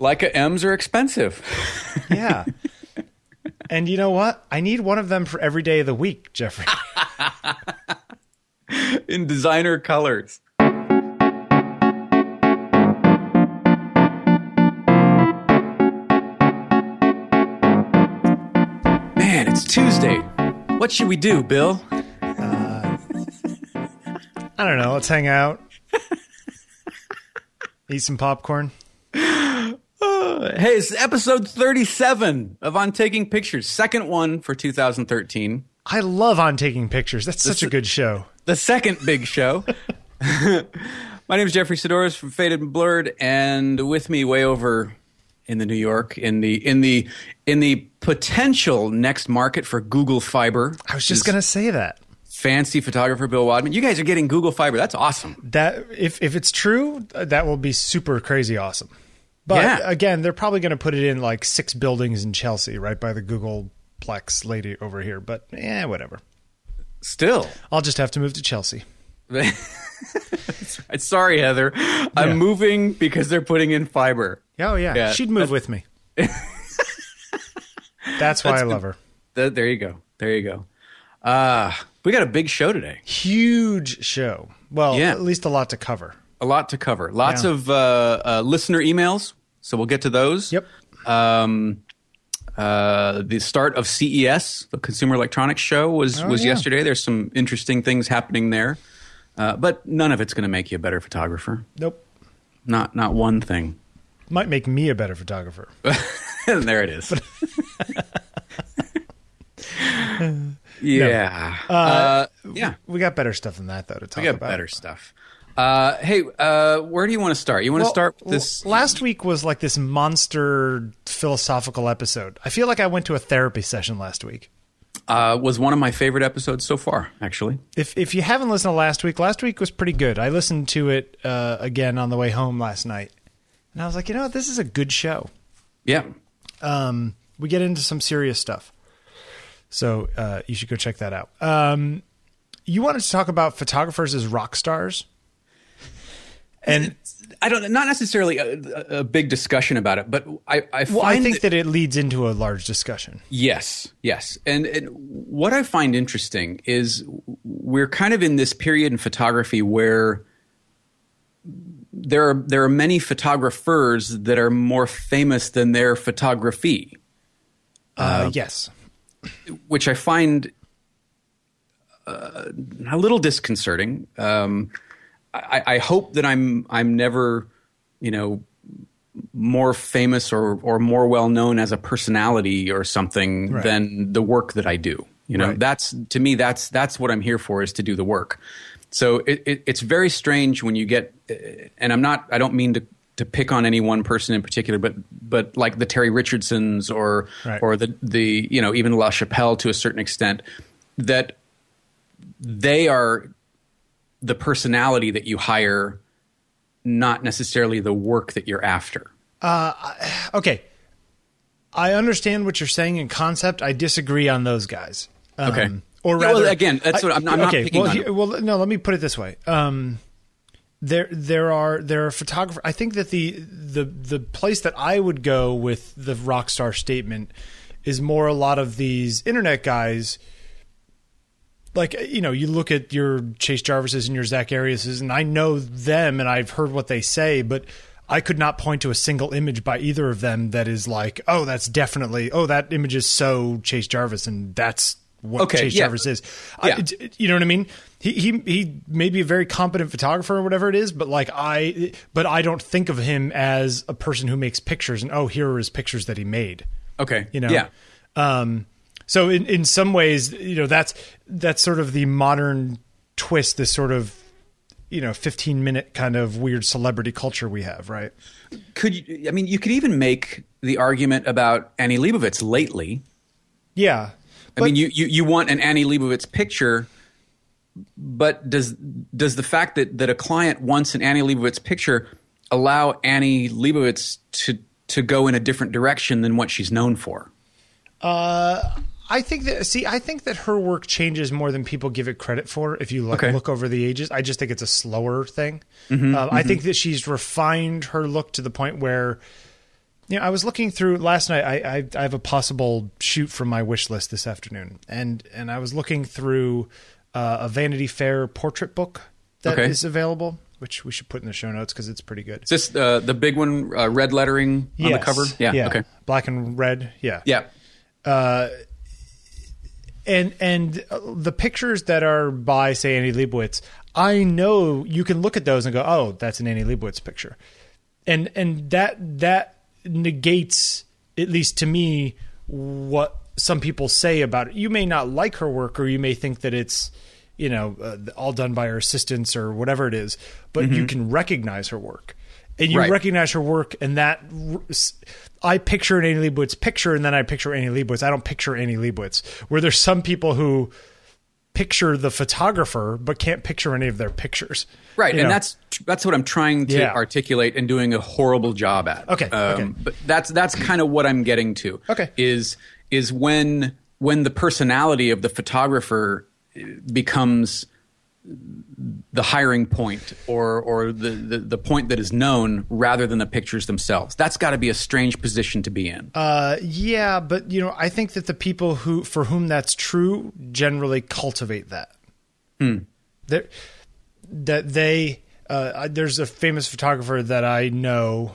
Leica M's are expensive. Yeah. and you know what? I need one of them for every day of the week, Jeffrey. in designer colors. Man, it's Tuesday. What should we do, Bill? Uh, I don't know. Let's hang out. Eat some popcorn. Hey, it's episode 37 of On Taking Pictures, second one for 2013. I love on taking pictures. That's such a good show. the second big show. My name is Jeffrey Saddoris from Faded and Blurred, and with me, way over in the New York, in the in the in the potential next market for Google Fiber. I was just going to say that. fancy photographer Bill Wadman. You guys are getting Google Fiber. That's awesome. That if if it's true, that will be super crazy awesome. But Yeah. again, they're probably going to put it in like six buildings in Chelsea, right by the Google Plex lady over here. But yeah, whatever. Still, I'll just have to move to Chelsea. sorry, Heather. Yeah. I'm moving because they're putting in fiber. Oh yeah, Yeah, she'd move with me. That's why I love her. Th- There you go. There you go. Uh, we got a big show today. Huge show. Well, Yeah. at least a lot to cover. A lot to cover. Lots Yeah. of uh, uh, listener emails. So we'll get to those. Yep. Um, uh, the start of CES, the Consumer Electronics Show, was was Oh, yeah. yesterday. There's some interesting things happening there, uh, but none of it's going to make you a better photographer. Nope. Not not one thing. Might make me a better photographer. and there it is. yeah. Uh, yeah. We got better stuff than that, though, to talk about. We got about. better stuff. Uh, hey, uh, where do you want to start? You want to start with this? last week was like this monster philosophical episode. I feel like I went to a therapy session last week. Uh, was one of my favorite episodes so far, actually. If if you haven't listened to last week, last week was pretty good. I listened to it uh, again on the way home last night, and I was like, you know what, this is a good show. Yeah. Um, we get into some serious stuff, so uh, you should go check that out. Um, you wanted to talk about photographers as rock stars, and I don't, not necessarily a, a- big discussion about it, but I, I find well, I think that- that it leads into a large discussion. Yes, yes. And, and what I find interesting is we're kind of in this period in photography where there are there are many photographers that are more famous than their photography, Uh, yes, which I find uh, a little disconcerting. Um, I, I hope that I'm I'm never, you know, more famous or or more well known as a personality or something Right. than the work that I do. You know, Right. that's to me that's that's what I'm here for is to do the work. So it, it, it's very strange when you get, uh, and I'm not I don't mean to to pick on any one person in particular, but but like the Terry Richardsons or Right. or the the you know even La Chapelle to a certain extent that they are the personality that you hire, not necessarily the work that you're after. okay. I understand what you're saying in concept. I disagree on those guys. Um, Okay. Or Yeah, well, rather, again, that's what I'm- I'm not okay. picking well, on here- well, no. Let me put it this way. Um, there, there are there are photographers. I think that the the the place that I would go with the rock star statement is more a lot of these internet guys. Like you know, you look at your Chase Jarvises and your Zack Ariases, and I know them, and I've heard what they say, but I could not point to a single image by either of them that is like, oh, that's definitely, oh, that image is so Chase Jarvis, and that's what Okay, Chase yeah. Jarvis is. I- Yeah. it- you know what I mean? He he he may be a very competent photographer or whatever it is, but like I, but I don't think of him as a person who makes pictures and oh, here are his pictures that he made. Okay. You know, Yeah. Um, so in in some ways, you know, that's that's sort of the modern twist. This sort of you know, fifteen minute kind of weird celebrity culture we have, right? Could you, I mean you could even make the argument about Annie Leibovitz lately. Yeah. I mean, you, you, you want an Annie Leibovitz picture, but does does the fact that, that a client wants an Annie Leibovitz picture allow Annie Leibovitz to to go in a different direction than what she's known for? Uh, I think that see, I think that her work changes more than people give it credit for. If you like Okay. look over the ages, I just think it's a slower thing. Uh, I think that she's refined her look to the point where you know, I was looking through last night. I, I, I have a possible shoot from my wish list this afternoon, and and I was looking through uh, a Vanity Fair portrait book that is Okay. available, which we should put in the show notes because it's pretty good. Is this uh, the big one, uh, red lettering on the cover? Yeah. Okay. black and red. Yeah, Yeah. And and uh, the pictures that are by say Annie Leibovitz, I know you can look at those and go, oh, that's an Annie Leibovitz picture, and and that that negates at least to me what some people say about it. You may not like her work, or you may think that it's you know uh, all done by her assistants or whatever it is, but you can recognize her work. And you Right. recognize her work, and that I picture an Annie Leibovitz picture, and then I picture Annie Leibovitz. I don't picture Annie Leibovitz. Where there's some people who picture the photographer, but can't picture any of their pictures. Right, You and know? that's that's what I'm trying to Yeah. articulate and doing a horrible job at. Okay, okay. But that's that's kind of what I'm getting to. Okay. is is when when the personality of the photographer uh, becomes the hiring point or or the, the, the point that is known rather than the pictures themselves. That's got to be a strange position to be in. Uh, yeah, but you know, I think that the people who for whom that's true generally cultivate that. That that they uh, there's a famous photographer that I know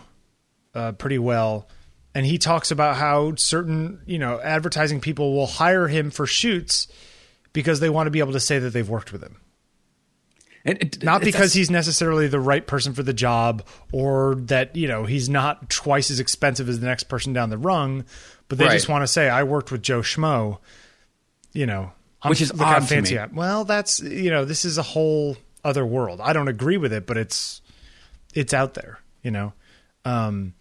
uh, pretty well, and he talks about how certain you know advertising people will hire him for shoots because they want to be able to say that they've worked with him. And it- not because he's necessarily the right person for the job or that you know he's not twice as expensive as the next person down the rung but they Right. just want to say i worked with joe schmo you know I'm- Which is look how odd to me. I well that's you know this is a whole other world i don't agree with it but it's it's out there you know um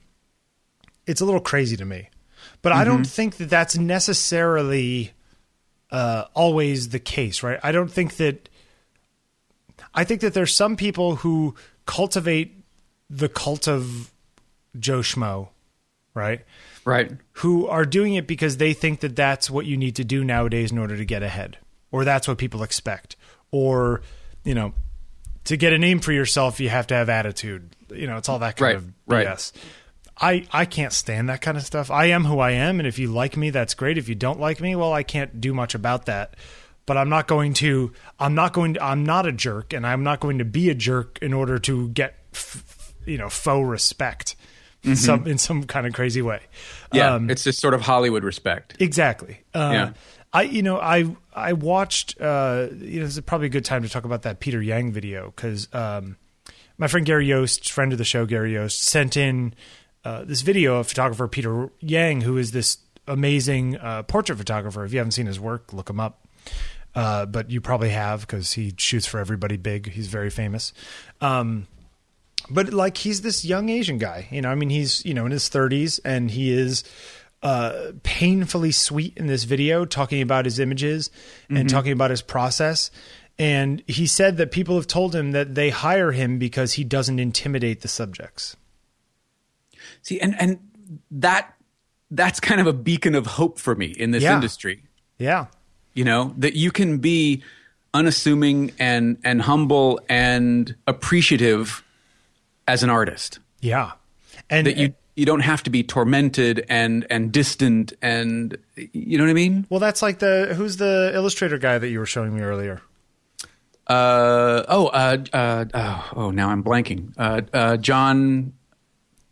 it's a little crazy to me but i Mm-hmm. don't think that that's necessarily uh always the case right i don't think that I think that there's some people who cultivate the cult of Joe Schmo, right? right. Who are doing it because they think that that's what you need to do nowadays in order to get ahead, or that's what people expect, or you know, to get a name for yourself, you have to have attitude. You know, it's all that kind Right, of right. BS. I, I can't stand that kind of stuff. I am who I am, and if you like me, that's great. If you don't like me, well, I can't do much about that. But I'm not going to. I'm not going to. I'm not a jerk, and I'm not going to be a jerk in order to get, f- you know, faux respect, in some in some kind of crazy way. Mm-hmm. Yeah, Um, it's just sort of Hollywood respect. Exactly. Uh, Yeah. I you know I I watched. Uh, you know, this is probably a good time to talk about that Peter Yang video because um, my friend Gary Yost, friend of the show Gary Yost, sent in uh, this video of photographer Peter Yang, who is this amazing uh, portrait photographer. If you haven't seen his work, look him up. Uh, but you probably have because he shoots for everybody big. He's very famous. Um, but like he's this young Asian guy, you know. I mean, he's you know in his thirties, and he is uh, painfully sweet in this video, talking about his images and talking about his process. And he said that people have told him that they hire him because he doesn't intimidate the subjects. See, and and that that's kind of a beacon of hope for me in this Yeah. industry. Yeah, You know that you can be unassuming and and humble and appreciative as an artist. yeah, and That you you don't have to be tormented and and distant and you know what I mean. well, that's like the who's the illustrator guy that you were showing me earlier. Uh oh uh uh oh, oh now I'm blanking. Uh uh John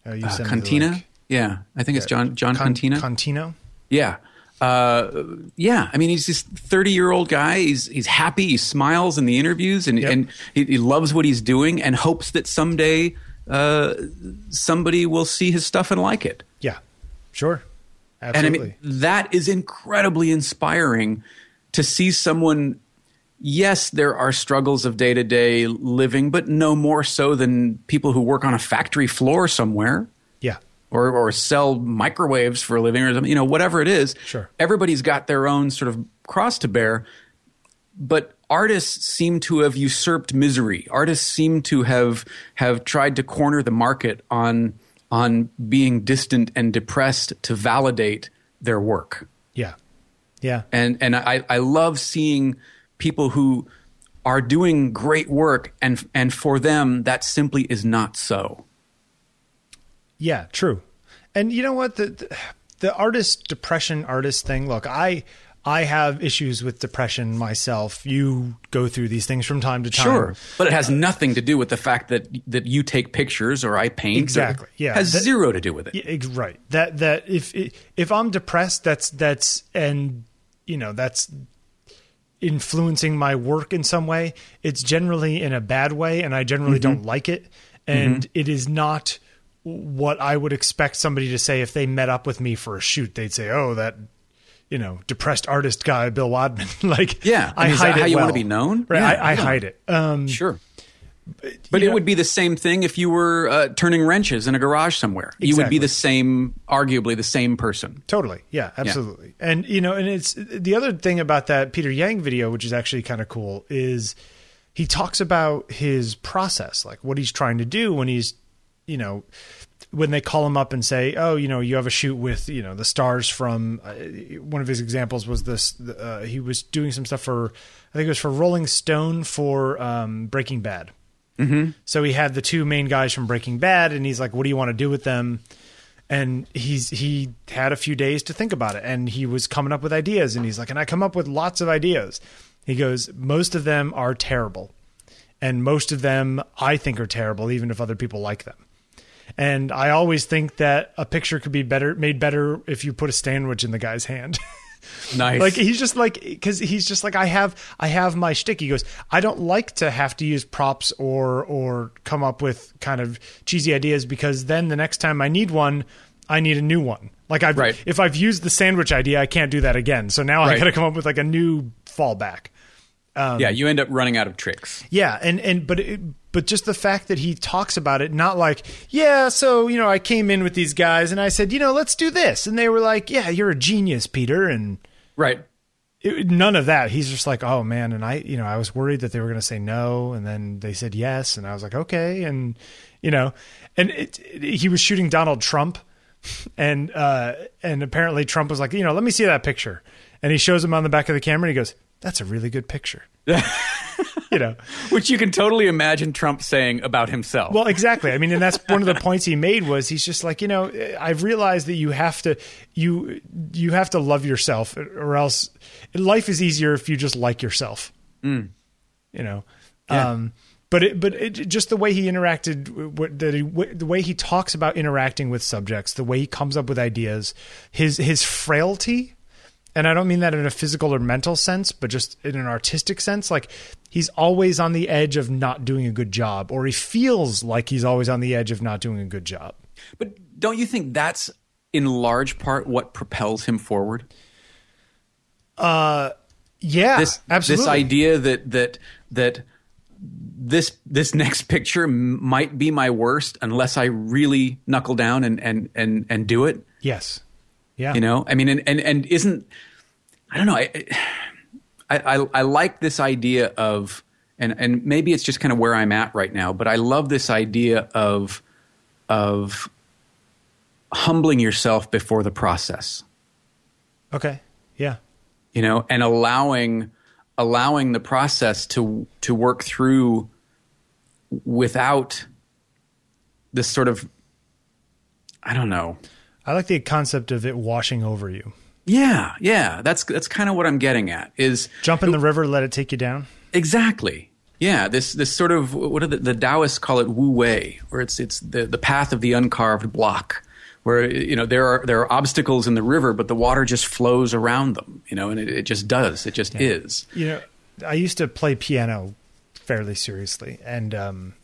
Uh, you uh, sent me the Cantina. Yeah, I think it's John John Con- Cantina. Contino. Yeah. Uh, yeah. I mean, he's this 30 year old guy. He's, he's happy. He smiles in the interviews and, Yep. and he, he loves what he's doing and hopes that someday, uh, somebody will see his stuff and like it. Yeah, sure, And I mean, that is incredibly inspiring to see someone. Yes, there are struggles of day to day living, but no more so than people who work on a factory floor somewhere or or sell microwaves for a living or something, you know, whatever it is. Sure. Everybody's got their own sort of cross to bear. But artists seem to have usurped misery. Artists seem to have have tried to corner the market on on being distant and depressed to validate their work. yeah, yeah. And and I, I love seeing people who are doing great work and and for them that simply is not so. Yeah, true. And you know what the, the the artist depression artist thing. Look, I I have issues with depression myself. You go through these things from time to time. Sure, but it has nothing to do with the fact that that you take pictures or I paint. Exactly. Yeah, has that, zero to do with it. Yeah, right. That that if if I'm depressed, that's that's and you know that's influencing my work in some way. It's generally in a bad way, and I generally mm-hmm. don't like it. And mm-hmm. it is not what I would expect somebody to say if they met up with me for a shoot. They'd say, "Oh, that you know, depressed artist guy, Bill Wadman. like, yeah, I, I hide how it you well. want to be known, right? Yeah, I, I hide it. Um, sure. But it know, would be the same thing if you were uh, turning wrenches in a garage somewhere. Exactly. You would be the same, arguably the same person. Totally. Yeah, absolutely. Yeah. And you know, and it's the other thing about that Peter Yang video, which is actually kind of cool, is he talks about his process, like what he's trying to do when he's, you know, when they call him up and say, "Oh, you know, you have a shoot with you know the stars from," uh, one of his examples was this. Uh, he was doing some stuff for, I think it was for Rolling Stone for um, Breaking Bad. Mm-hmm. So he had the two main guys from Breaking Bad, and he's like, "What do you want to do with them?" And he's he had a few days to think about it, and he was coming up with ideas, and he's like, "And I come up with lots of ideas." He goes, "Most of them are terrible, and most of them I think are terrible, even if other people like them." And I always think that a picture could be better made better if you put a sandwich in the guy's hand. Nice. like he's just like because he's just like I have I have my shtick. He goes, I don't like to have to use props or or come up with kind of cheesy ideas because then the next time I need one, I need a new one. Like I've right. if I've used the sandwich idea, I can't do that again. So now right. I got to come up with like a new fallback. Um, yeah, you end up running out of tricks. Yeah, and and but it, but just the fact that he talks about it, not like, yeah, so you know, I came in with these guys and I said, you know, let's do this, and they were like, yeah, you're a genius, Peter, and right. It, none of that. He's just like, oh man, and I, you know, I was worried that they were going to say no, and then they said yes, and I was like, okay, and you know, and it, it, he was shooting Donald Trump, and uh, and apparently Trump was like, you know, let me see that picture, and he shows him on the back of the camera, and he goes, that's a really good picture. you know, which you can totally imagine Trump saying about himself. Well, exactly. I mean, and that's one of the points he made was he's just like, you know, I've realized that you have to you you have to love yourself, or else life is easier if you just like yourself. Mm. You know. Yeah. Um, but it, but it, just the way he interacted, that the way he talks about interacting with subjects, the way he comes up with ideas, his his frailty and I don't mean that in a physical or mental sense, but just in an artistic sense. Like he's always on the edge of not doing a good job, or he feels like he's always on the edge of not doing a good job. But don't you think that's in large part what propels him forward? Uh, yeah, this absolutely. This idea that that that this this next picture might be my worst unless I really knuckle down and and and and do it. Yes. Yeah. You know, I mean, and and and isn't I don't know. I, I, I, I like this idea of, and, and maybe it's just kind of where I'm at right now, but I love this idea of, of humbling yourself before the process. Okay. Yeah. You know, and allowing, allowing the process to, to work through without this sort of, I don't know. I like the concept of it washing over you. Yeah, yeah. That's that's kind of what I'm getting at. Is jump in the river, let it take you down. Exactly. Yeah. This this sort of what do the, the Taoists call it Wu Wei, where it's it's the the path of the uncarved block, where you know there are there are obstacles in the river, but the water just flows around them. You know, and it, it just does. It just yeah. is. You know, I used to play piano fairly seriously, and um,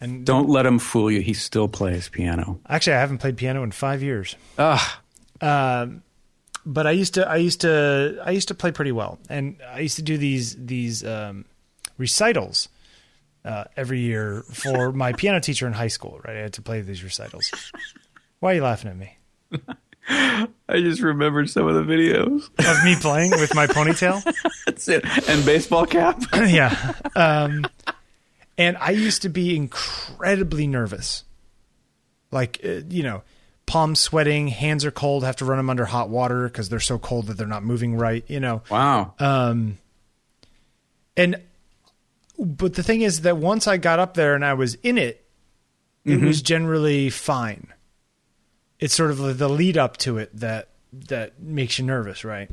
and don't let him fool you. He still plays piano. Actually, I haven't played piano in five years. Ah. Um, but I used to I used to I used to play pretty well, and I used to do these these um, recitals uh, every year for my piano teacher in high school. Right, I had to play these recitals. Why are you laughing at me? I just remembered some of the videos of me playing with my ponytail. That's it, and baseball cap. yeah, um, and I used to be incredibly nervous. Like uh, you know palms sweating, hands are cold, have to run them under hot water because they're so cold that they're not moving right, you know. Wow. Um, and, but the thing is that once I got up there and I was in it, it mm-hmm. was generally fine. it's sort of the lead up to it that that makes you nervous, right?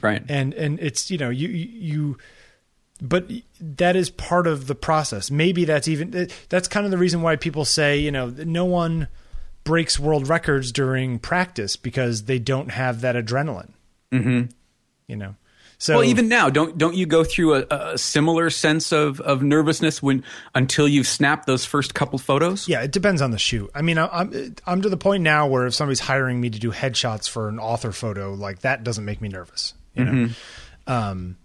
Right. And and it's you know you you but that is part of the process. Maybe that's even that's kind of the reason why people say you know no one breaks world records during practice because they don't have that adrenaline. Mm-hmm. You know. So well, even now, don't don't you go through a, a, similar sense of, of nervousness when until you've snapped those first couple photos? Yeah, it depends on the shoot. I mean, I'm I'm to the point now where if somebody's hiring me to do headshots for an author photo, like that doesn't make me nervous. You know, mm-hmm. um,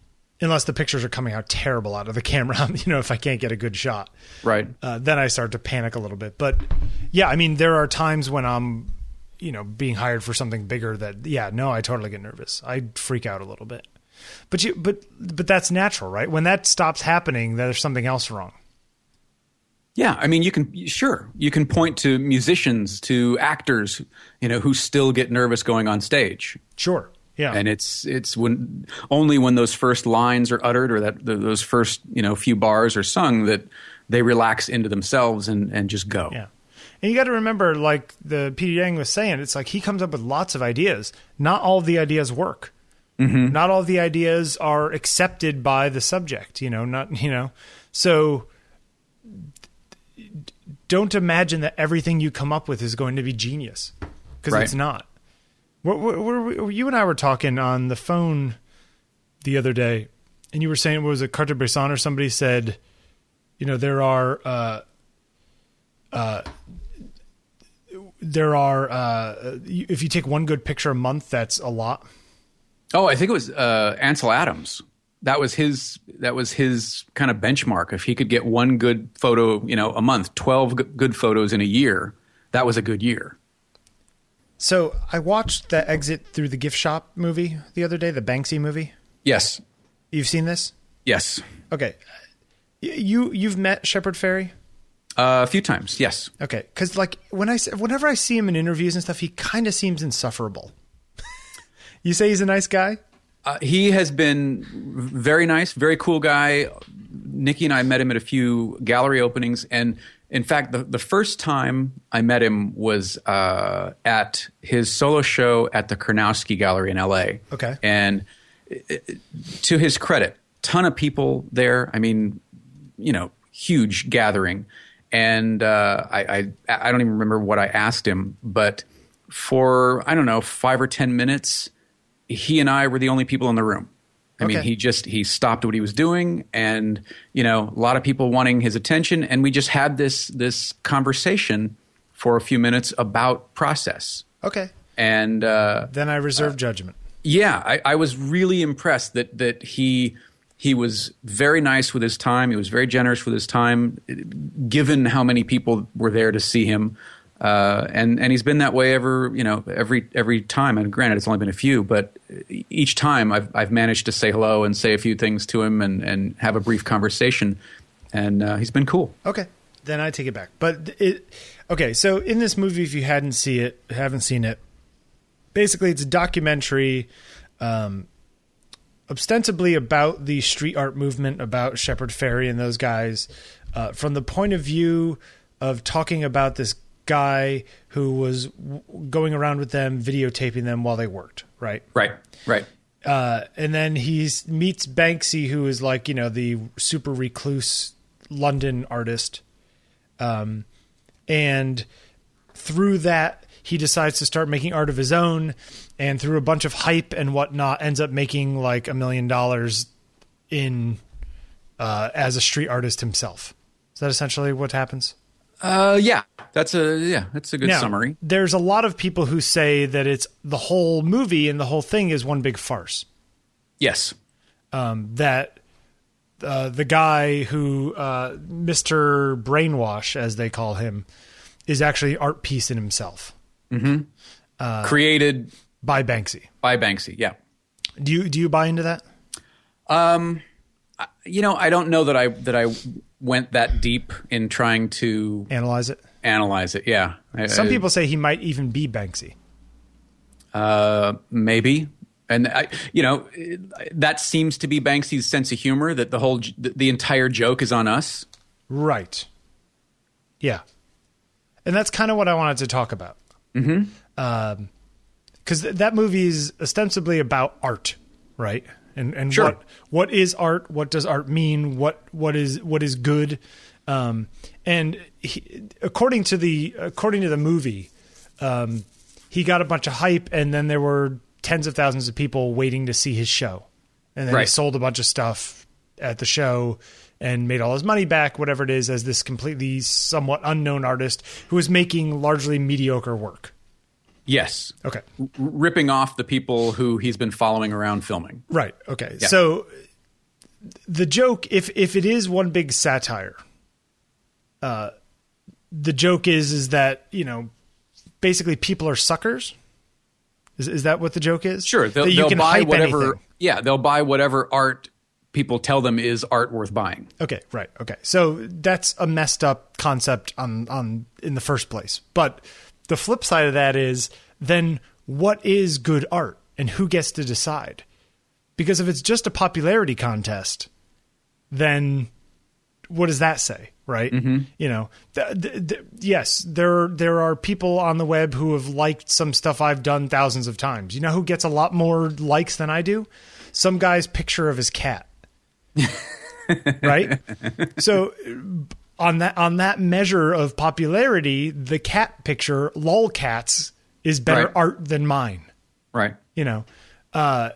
unless the pictures are coming out terrible out of the camera. You know, if I can't get a good shot, right? Uh, then I start to panic a little bit. But yeah, I mean, there are times when I'm, you know, being hired for something bigger that yeah, no, I totally get nervous. I freak out a little bit. But you, but but that's natural, right? When that stops happening, there's something else wrong. Yeah, I mean, you can sure you can point to musicians, to actors, you know, who still get nervous going on stage. Sure. Yeah. And it's it's when only when those first lines are uttered or that those first you know few bars are sung that they relax into themselves and and just go. Yeah. And you got to remember, like the Peter Yang was saying, it's like he comes up with lots of ideas. Not all of the ideas work. Mm-hmm. Not all the ideas are accepted by the subject, you know, not, you know, so don't imagine that everything you come up with is going to be genius because right. it's not. You and I were talking on the phone the other day, and you were saying, what was it, Cartier-Bresson or somebody said, you know, there are, uh, uh, there are, uh, if you take one good picture a month, that's a lot. Oh, I think it was uh, Ansel Adams. That was his. That was his kind of benchmark. If he could get one good photo, you know, a month, twelve good photos in a year, that was a good year. So I watched the Exit Through the Gift Shop movie the other day, the Banksy movie. Yes, you've seen this. Yes. Okay, you you've met Shepard Fairey. Uh, a few times, yes. Okay, because like when I whenever I see him in interviews and stuff, he kind of seems insufferable. You say he's a nice guy? Uh, he has been very nice, very cool guy. Nikki and I met him at a few gallery openings, and in fact, the, the first time I met him was uh, at his solo show at the Karnowsky Gallery in L.A. Okay, and it, uh, to his credit, ton of people there. I mean, you know, huge gathering, and uh, I, I I don't even remember what I asked him, but for I don't know five or ten minutes he and I were the only people in the room. I okay. mean, he just he stopped what he was doing, and you know, a lot of people wanting his attention, and we just had this this conversation for a few minutes about process. Okay. And uh, then I reserve uh, judgment. Yeah, I, I was really impressed that that he he was very nice with his time. He was very generous with his time, given how many people were there to see him. Uh, and and he's been that way ever you know every every time. And granted, it's only been a few, but each time I've I've managed to say hello and say a few things to him and and have a brief conversation, and uh, he's been cool. Okay, then I take it back. But it okay. So in this movie, if you hadn't see it, haven't seen it, basically it's a documentary. Um, ostensibly about the street art movement, about Shepard Fairey and those guys, uh, from the point of view of talking about this guy who was going around with them, videotaping them while they worked. Right. Right. Right. Uh, and then he meets Banksy, who is like you know the super recluse London artist, um, and through that he decides to start making art of his own, and through a bunch of hype and whatnot, ends up making like a million dollars in uh, as a street artist himself. Is that essentially what happens? Uh, yeah, that's a yeah, that's a good now, summary. There's a lot of people who say that it's the whole movie and the whole thing is one big farce. Yes, um, that uh, the guy who uh, Mister Brainwash, as they call him, is actually art piece in himself. Mm-hmm. Uh, Created by Banksy. By Banksy, yeah. Do you do you buy into that? Um, you know, I don't know that I that I went that deep in trying to analyze it. Analyze it, yeah. Some I, people say he might even be Banksy. Uh, maybe, and I, you know, that seems to be Banksy's sense of humor. That the whole, the entire joke is on us. Right. Yeah, and that's kind of what I wanted to talk about. Mm-hmm. because th- that movie is ostensibly about art, right? And and Sure. what what is art? What does art mean? What what is what is good? Um, and he, according to the according to the movie, um, he got a bunch of hype, and then there were tens of thousands of people waiting to see his show, and then he sold a bunch of stuff at the show and made all his money back, whatever it is, as this completely somewhat unknown artist who was making largely mediocre work. Yes. Okay. R- ripping off the people who he's been following around filming. Right. Okay. Yeah. So the joke, if if it is one big satire, uh, the joke is is that you know basically people are suckers. Is is that what the joke is? Sure, they'll, they'll buy whatever. anything. Yeah, they'll buy whatever art people tell them is art worth buying. Okay, right. Okay. So that's a messed up concept on on in the first place. But the flip side of that is then what is good art and who gets to decide? Because if it's just a popularity contest, then what does that say, right? Mm-hmm. You know, th- th- th- yes, there there are people on the web who have liked some stuff I've done thousands of times. You know who gets a lot more likes than I do? Some guy's picture of his cat. right? So on that on that measure of popularity, the cat picture, lolcats, is better Right. art than mine Right. you know uh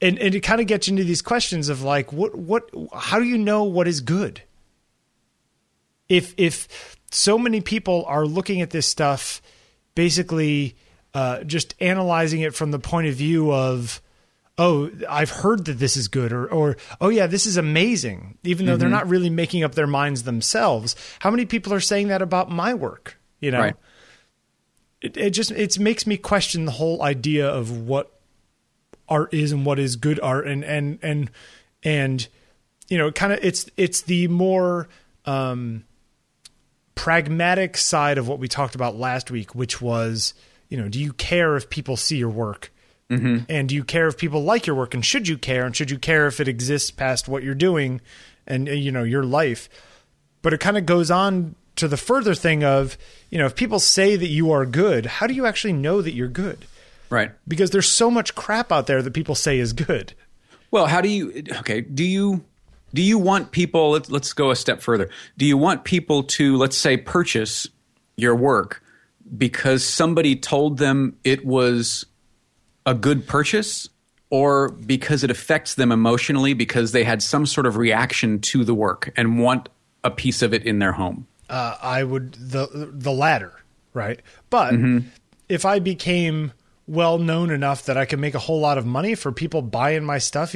and and it kind of gets you into these questions of like what what how do you know what is good if if so many people are looking at this stuff basically uh just analyzing it from the point of view of oh i've heard that this is good or or oh yeah this is amazing even though they're not really making up their minds themselves. How many people are saying that about my work you know? Right. it, it just it makes me question the whole idea of what art is and what is good art and and and and you know kind of it's it's the more um pragmatic side of what we talked about last week which was you know do you care if people see your work mm-hmm. and do you care if people like your work and should you care and should you care if it exists past what you're doing and uh, you know your life but it kind of goes on to the further thing of you know if people say that you are good how do you actually know that you're good Right. because there's so much crap out there that people say is good Well, how do you? Okay. Do you? Do you want people? Let's let's go a step further. Do you want people to, let's say, purchase your work because somebody told them it was a good purchase, or because it affects them emotionally because they had some sort of reaction to the work and want a piece of it in their home? uh, I would the the latter, right? But if I became well known enough that I could make a whole lot of money for people buying my stuff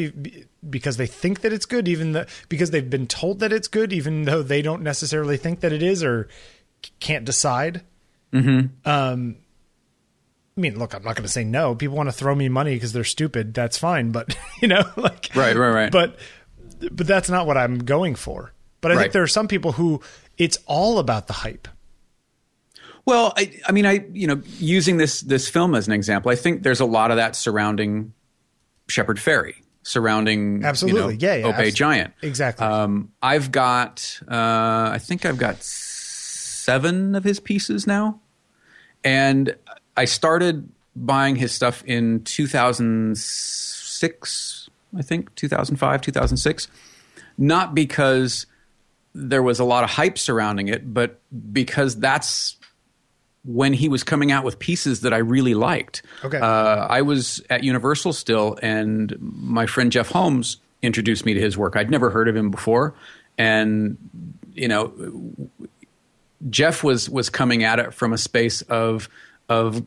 because they think that it's good, even the, because they've been told that it's good, even though they don't necessarily think that it is or can't decide. Um, I mean, look, I'm not going to say no. People want to throw me money because they're stupid. That's fine, but you know, like Right, right, right. But but that's not what I'm going for. But I think there are some people who it's all about the hype. Well, I, I mean, I you know, using this this film as an example, I think there's a lot of that surrounding Shepard Fairey, surrounding Absolutely. you know, Yeah, yeah, Obey Giant. exactly. Um, I've got, uh, I think I've got seven of his pieces now, and I started buying his stuff in 2006, I think 2005, 2006, not because there was a lot of hype surrounding it, but because that's when he was coming out with pieces that I really liked. Okay. Uh, I was at Universal still, and my friend Jeff Holmes introduced me to his work. I'd never heard of him before, and you know, Jeff was was coming at it from a space of of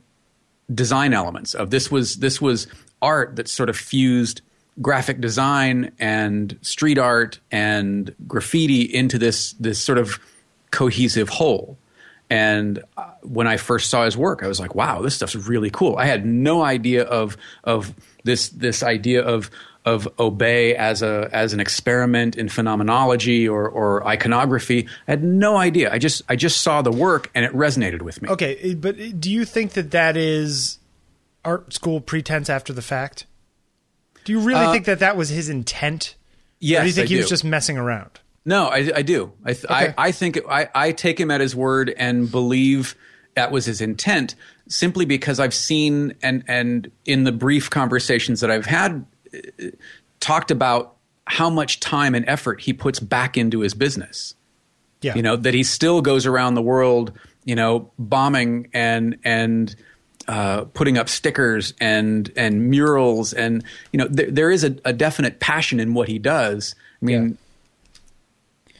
design elements. Of this was this was art that sort of fused graphic design and street art and graffiti into this this sort of cohesive whole. And uh, when I first saw his work, I was like, "Wow, this stuff's really cool." I had no idea of of this this idea of of obey as a as an experiment in phenomenology or or iconography. I had no idea. I just I just saw the work and it resonated with me. Okay, but do you think that that is art school pretense after the fact? Do you really think that that was his intent? Yes, or do you Uh, think I he was just messing around? No, I, I do. I, th- Okay. I, I think I, I take him at his word and believe that was his intent. simply because I've seen and and in the brief conversations that I've had uh, talked about how much time and effort he puts back into his business. Yeah. You know, that he still goes around the world, you know, bombing and and uh, putting up stickers and and murals and you know th- there is a, a, definite passion in what he does. I mean, yeah.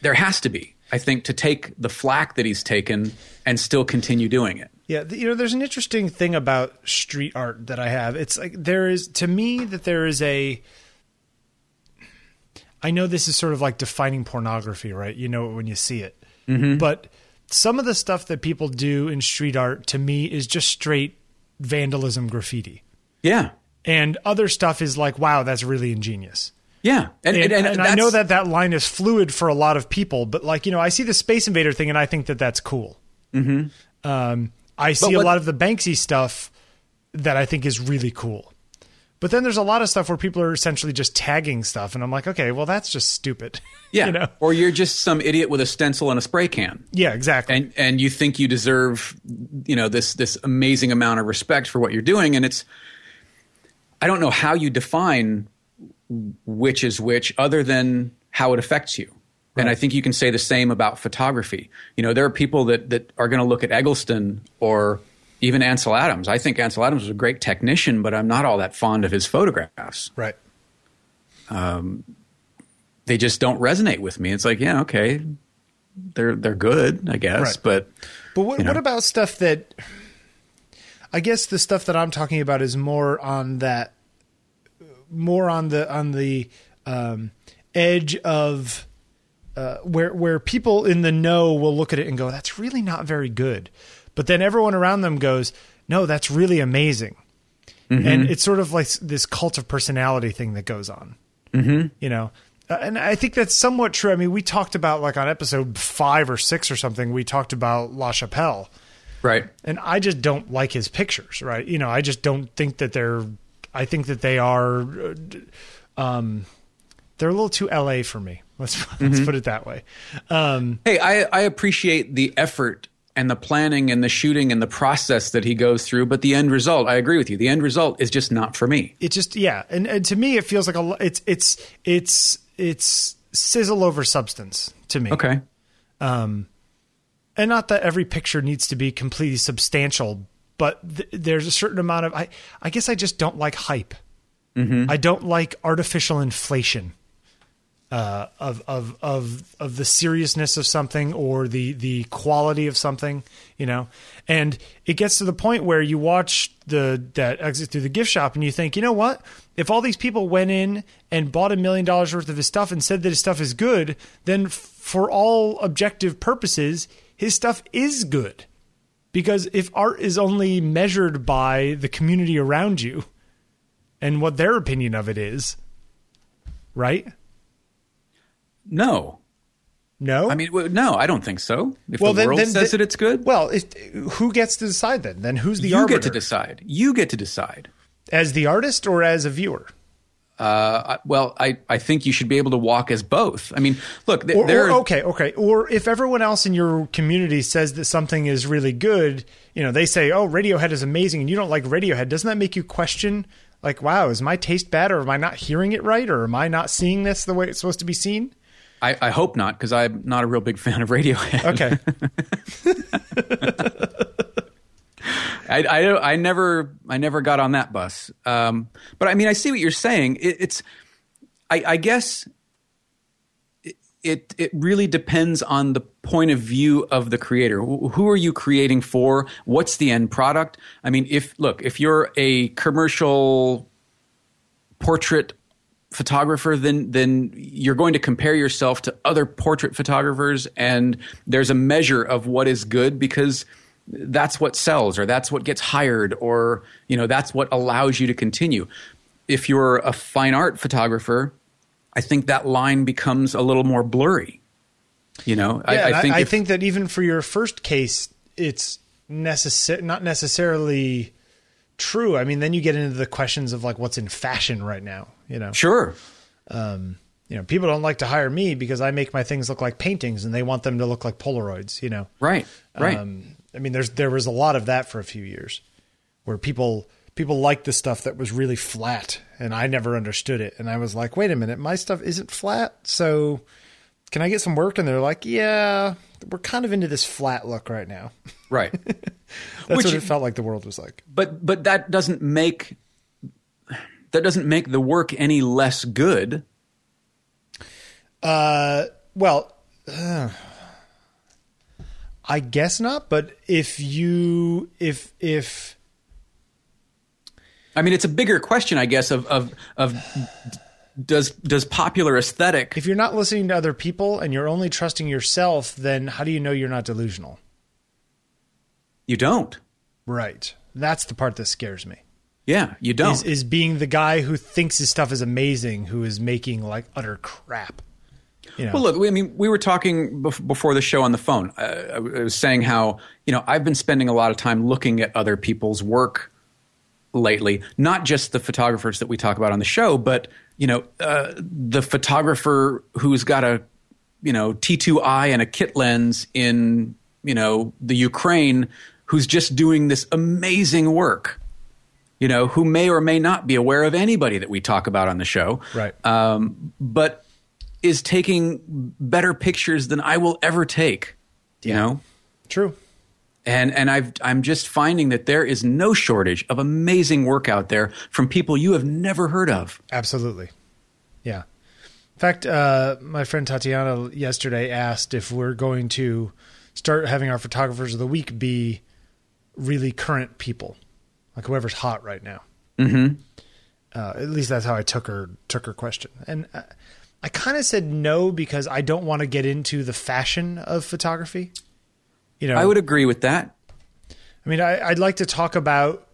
there has to be, I think, to take the flack that he's taken and still continue doing it. Yeah, you know, there's an interesting thing about street art that I have. It's like there is to me that there is a I know this is sort of like defining pornography, right? You know it when you see it. Mm-hmm. But some of the stuff that people do in street art to me is just straight vandalism graffiti. Yeah. And other stuff is like, wow, that's really ingenious. Yeah. And, and, and, and I know that that line is fluid for a lot of people, but like, you know, I see the Space Invader thing and I think that that's cool. Mm-hmm. Um, I see what, a lot of the Banksy stuff that I think is really cool. But then there's a lot of stuff where people are essentially just tagging stuff, and I'm like, okay, well, that's just stupid. Yeah. you know? Or you're just some idiot with a stencil and a spray can. Yeah, exactly. And and you think you deserve, you know, this this amazing amount of respect for what you're doing, and it's. I don't know how you define which is which, other than how it affects you. Right. And I think you can say the same about photography. You know, there are people that that are going to look at Eggleston or even Ansel Adams. I think Ansel Adams was a great technician, but I'm not all that fond of his photographs. Right. Um, they just don't resonate with me. It's like, yeah, okay, they're they're good, I guess, right. but but what, you know. what about stuff that? I guess the stuff that I'm talking about is more on that, more on the on the um, edge of uh, where where people in the know will look at it and go, "That's really not very good," but then everyone around them goes, "No, that's really amazing," mm-hmm. and it's sort of like this cult of personality thing that goes on. Mm-hmm. You know, uh, and I think that's somewhat true. I mean, we talked about like on episode five or six or something, we talked about La Chapelle. Right. And I just don't like his pictures, right? You know, I just don't think that they're, I think that they are, uh, um, they're a little too LA for me. Let's, mm-hmm. let's put it that way. Um, hey, I, I appreciate the effort and the planning and the shooting and the process that he goes through but the end result i agree with you the end result is just not for me it just yeah and, and to me it feels like a it's it's it's it's sizzle over substance to me. Okay. Um, and not that every picture needs to be completely substantial, but th- there's a certain amount of I. I guess I just don't like hype. Mm-hmm. I don't like artificial inflation uh, of of of of the seriousness of something or the the quality of something, you know. And it gets to the point where you watch the that exit through the gift shop and you think, you know what? If all these people went in and bought a million dollars worth of his stuff and said that his stuff is good, then for all objective purposes, his stuff is good. Because if art is only measured by the community around you and what their opinion of it is, right? No. No, I mean, no, I don't think so. If well, the then, world then, says then, that it's good, well, if, who gets to decide then? Then who's the you arbiter? get to decide. You get to decide as the artist or as a viewer. Uh, well, I, I think you should be able to walk as both. I mean, look, th- or, or, okay, okay. Or if everyone else in your community says that something is really good, you know, they say, "Oh, Radiohead is amazing," and you don't like Radiohead. Doesn't that make you question, like, wow, is my taste bad, or am I not hearing it right, or am I not seeing this the way it's supposed to be seen? I, I hope not, because I'm not a real big fan of Radiohead. Okay. I, I, I, never I never got on that bus. Um, but I mean, I see what you're saying. It, it's I, I guess it, it, it really depends on the point of view of the creator. Who are you creating for? What's the end product? I mean, if look, if you're a commercial portrait photographer, then then you're going to compare yourself to other portrait photographers, and there's a measure of what is good because that's what sells, or that's what gets hired, or you know that's what allows you to continue. If you're a fine art photographer, I think that line becomes a little more blurry. You know, yeah, I, I, think I, if, think that even for your first case, it's necessary not necessarily true. I mean, then you get into the questions of like what's in fashion right now. You know, sure. Um, you know, people don't like to hire me because I make my things look like paintings, and they want them to look like Polaroids. You know, right, right. Um, I mean, there's there was a lot of that for a few years. where people people liked the stuff that was really flat, and I never understood it. And I was like, wait a minute, my stuff isn't flat, so can I get some work? And they're like, yeah, we're kind of into this flat look right now. Right. That's Which- what it felt like the world was like. but but that doesn't make that doesn't make the work any less good. Uh, well, uh, I guess not. But if you if if I mean, it's a bigger question, I guess, of of of does does popular aesthetic if you're not listening to other people and you're only trusting yourself, then how do you know you're not delusional? you don't. Right. That's the part that scares me. Yeah, you don't. Is is being the guy who thinks his stuff is amazing, who is making like utter crap. You know. Well, look, we- I mean, we were talking bef- before the show on the phone. Uh, I was saying how, you know, I've been spending a lot of time looking at other people's work lately, not just the photographers that we talk about on the show, but, you know, uh, the photographer who's got a, you know, T2i and a kit lens in, you know, the Ukraine who's just doing this amazing work. You know, who may or may not be aware of anybody that we talk about on the show Right. um, but is taking better pictures than I will ever take. You know, True. and and I've I'm just finding that there is no shortage of amazing work out there from people you have never heard of. Absolutely. Yeah. In fact, uh, my friend Tatiana yesterday asked if we're going to start having our photographers of the week be really current people, like whoever's hot right now. Mm-hmm. Uh, at least that's how I took her took her question, and uh, I kind of said no because I don't want to get into the fashion of photography. You know, I would agree with that. I mean, I, I'd like to talk about,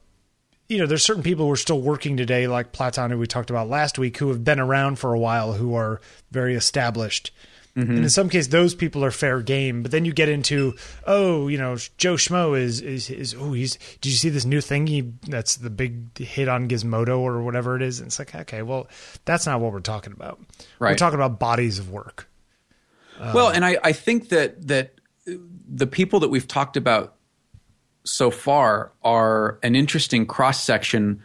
you know, there's certain people who are still working today, like Platon, who we talked about last week, who have been around for a while, who are very established. Mm-hmm. And in some case, those people are fair game. But then you get into, oh, you know, Joe Schmo is is is oh, he's. Did you see this new thing? He that's the big hit on Gizmodo or whatever it is. And it's like, okay, well, that's not what we're talking about. Right. We're talking about bodies of work. well, uh, and I, I think that that the people that we've talked about so far are an interesting cross section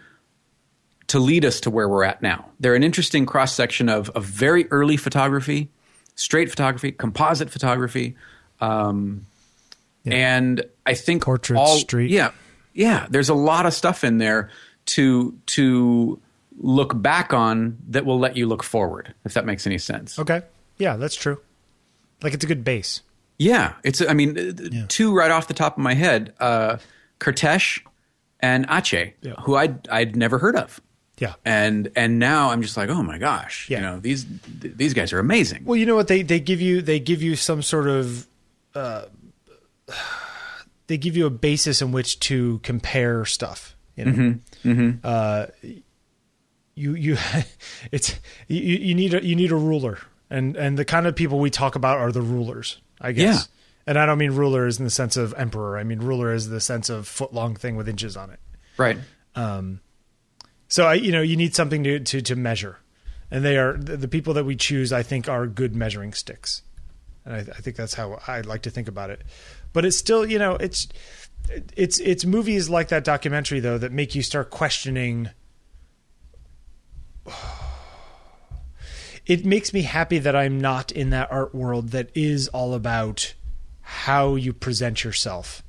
to lead us to where we're at now. They're an interesting cross section of, of very early photography, straight photography, composite photography, um, and I think Portrait all, street. Yeah, yeah. There's a lot of stuff in there to to look back on that will let you look forward, if that makes any sense. Okay, yeah, that's true. Like it's a good base. Yeah, it's. I mean, uh, two right off the top of my head: uh, Kertész and Atget, Yeah. who I'd I'd never heard of, Yeah. and and now I'm just like, oh my gosh, Yeah. you know these th- these guys are amazing. Well, you know what they they give you they give you some sort of uh, they give you a basis in which to compare stuff. You know, Uh, you you it's you, you need a you need a ruler, and and the kind of people we talk about are the rulers, I guess. Yeah. And I don't mean rulers in the sense of emperor. I mean ruler is the sense of foot long thing with inches on it. Right. So I, you know, you need something to to, to measure, and they are the, people that we choose. I think are good measuring sticks, and I, I think that's how I like to think about it. But it's still, you know, it's it's it's movies like that documentary though that make you start questioning. It makes me happy that I'm not in that art world that is all about how you present yourself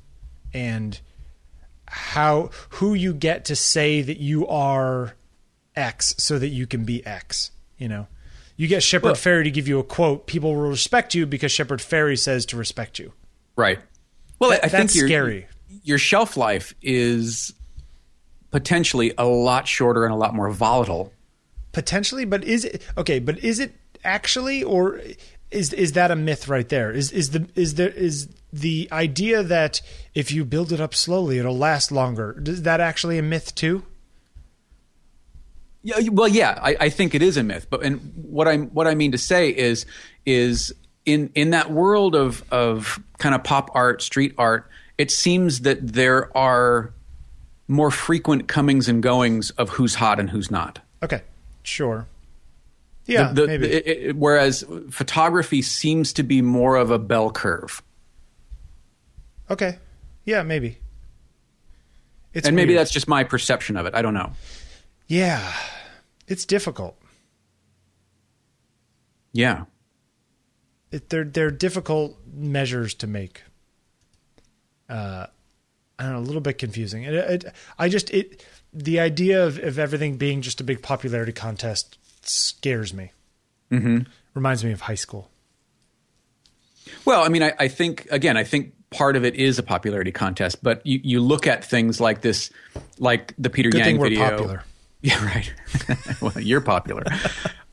and how who you get to say that you are X so that you can be X. You know, you get Shepard Well- Fairey to give you a quote. People will respect you because Shepard Fairey says to respect you. Right. Well, I, I think scary. Your shelf life is potentially a lot shorter and a lot more volatile. Potentially, but is it okay? But is it actually, or is is that a myth right there? Is is the is there is the idea that if you build it up slowly, it'll last longer? Is that actually a myth too? Yeah, well, yeah, I, I think it is a myth. But and what I'm what I mean to say is is in in that world of of kind of pop art, street art, it seems that there are more frequent comings and goings of who's hot and who's not. Okay, sure. Yeah, The- the- maybe. it- it- whereas photography seems to be more of a bell curve. Okay. Yeah, maybe. It's and maybe that's just my perception of it. I don't know. yeah, it's difficult. Yeah. It, they're they're difficult measures to make. Uh, I don't know, a little bit confusing. It, it, I just it the idea of, of everything being just a big popularity contest scares me. Mm-hmm. Reminds me of high school. Well, I mean, I, I think again, I think part of it is a popularity contest, but you, you look at things like this, like the Peter Good Yang thing we're video. popular. Yeah, right. well, you're popular.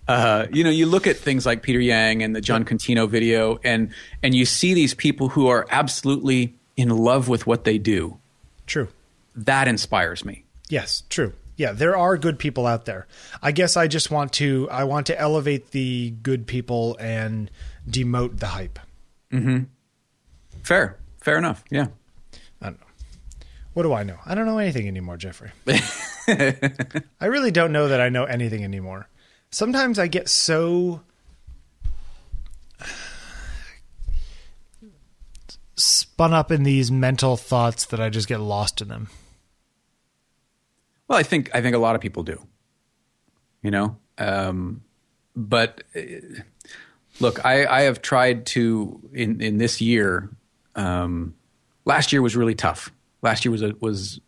Uh, you know, you look at things like Peter Yang and the John Contino video, and and you see these people who are absolutely in love with what they do. True. That inspires me. Yes, true. Yeah, there are good people out there. I guess I just want to I want to elevate the good people and demote the hype. Mm-hmm. Fair, fair enough. Yeah. I don't know. What do I know? I don't know anything anymore, Jeffrey. I really don't know that I know anything anymore. Sometimes I get so spun up in these mental thoughts that I just get lost in them. Well, I think I think a lot of people do. You know, um, but uh, look, I, I have tried to in in this year. Um, last year was really tough. Last year was a, was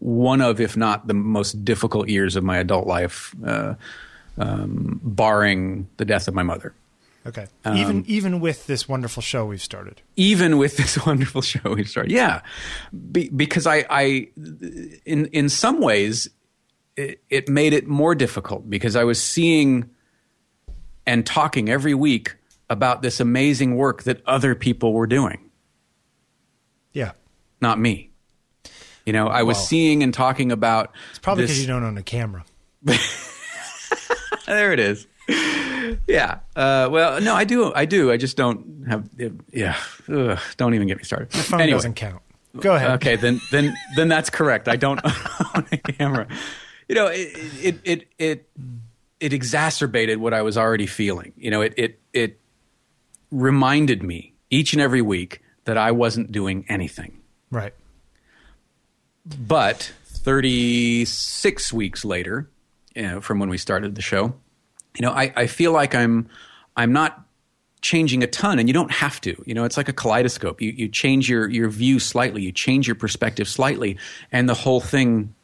one of, if not the most difficult years of my adult life, uh, um, barring the death of my mother. Okay. Um, even even with this wonderful show we've started. even with this wonderful show we started. Yeah, Be, because I, I, in in some ways, it, it made it more difficult because I was seeing and talking every week about this amazing work that other people were doing, Yeah. not me. You know, I was Wow. seeing and talking about. It's probably because you don't own a camera. there it is. Yeah. Uh, well, no, I do. I do. I just don't have. Yeah. Ugh, don't even get me started. Phone anyway. doesn't count. Go ahead. Okay, then then then that's correct. I don't own a camera. You know, it it it it, it exacerbated what I was already feeling. You know, it it it reminded me each and every week that I wasn't doing anything. Right. But 36 weeks later, you know, from when we started the show, you know, I, I feel like I'm I'm not changing a ton and you don't have to. You know, it's like a kaleidoscope. You you change your your view slightly, you change your perspective slightly, and the whole thing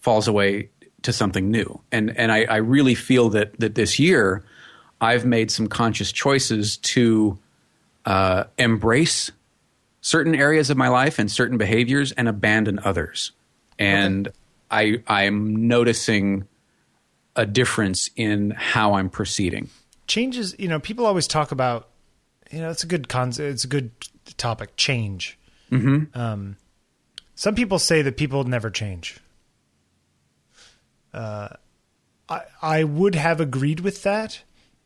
falls away to something new. And and I, I really feel that that this year I've made some conscious choices to uh, embrace certain areas of my life and certain behaviors and abandon others. And I I'm noticing a difference in how I'm proceeding. changes you know people always talk about you know it's a good concept it's a good topic change mm-hmm. um, some people say that people never change uh, I, I would have agreed with that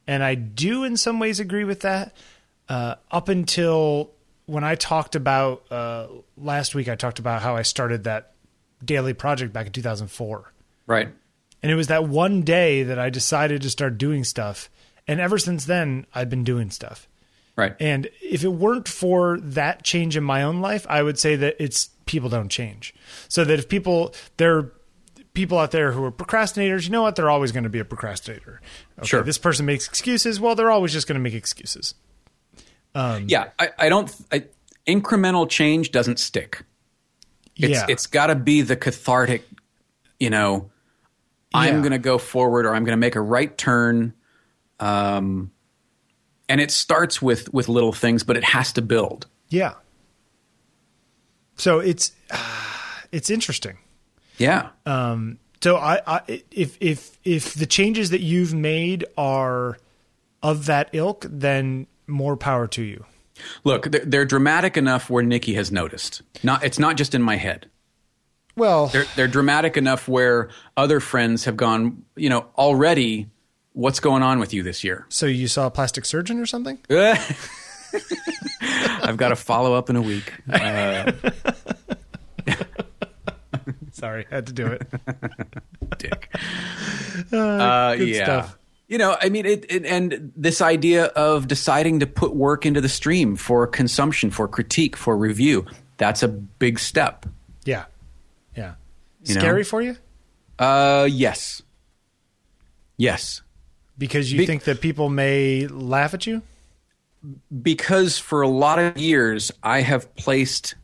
and i do in some ways agree with that uh, up until when i talked about uh, last week i talked about how i started that daily project back in 2004 Right. And it was that one day that I decided to start doing stuff. And ever since then, I've been doing stuff. Right. And if it weren't for that change in my own life, I would say that it's people don't change. So that if people, there are people out there who are procrastinators, you know what? They're always going to be a procrastinator. Okay, Sure. This person makes excuses. Well, they're always just going to make excuses. Um, yeah, I, I don't. I, incremental change doesn't stick. It's, yeah. it's got to be the cathartic. You know, I'm Yeah. going to go forward, or I'm going to make a right turn. Um, and it starts with with little things, but it has to build. yeah. So it's, it's interesting. Yeah. So I, I if if if the changes that you've made are of that ilk, then more power to you. Look, they're, they're dramatic enough where Nikki has noticed. Not, it's not just in my head. Well, They're, they're dramatic enough where other friends have gone. You know, already. What's going on with you this year? so you saw a plastic surgeon or something? I've got to follow up in a week. Uh, Sorry, had to do it. dick. Uh, good yeah. stuff. You know, I mean, it, it, and this idea of deciding to put work into the stream for consumption, for critique, for review, that's a big step. Yeah. Yeah. You know? Scary for you Uh, yes, yes. because you Be- think that people may laugh at you. because for a lot of years I have placed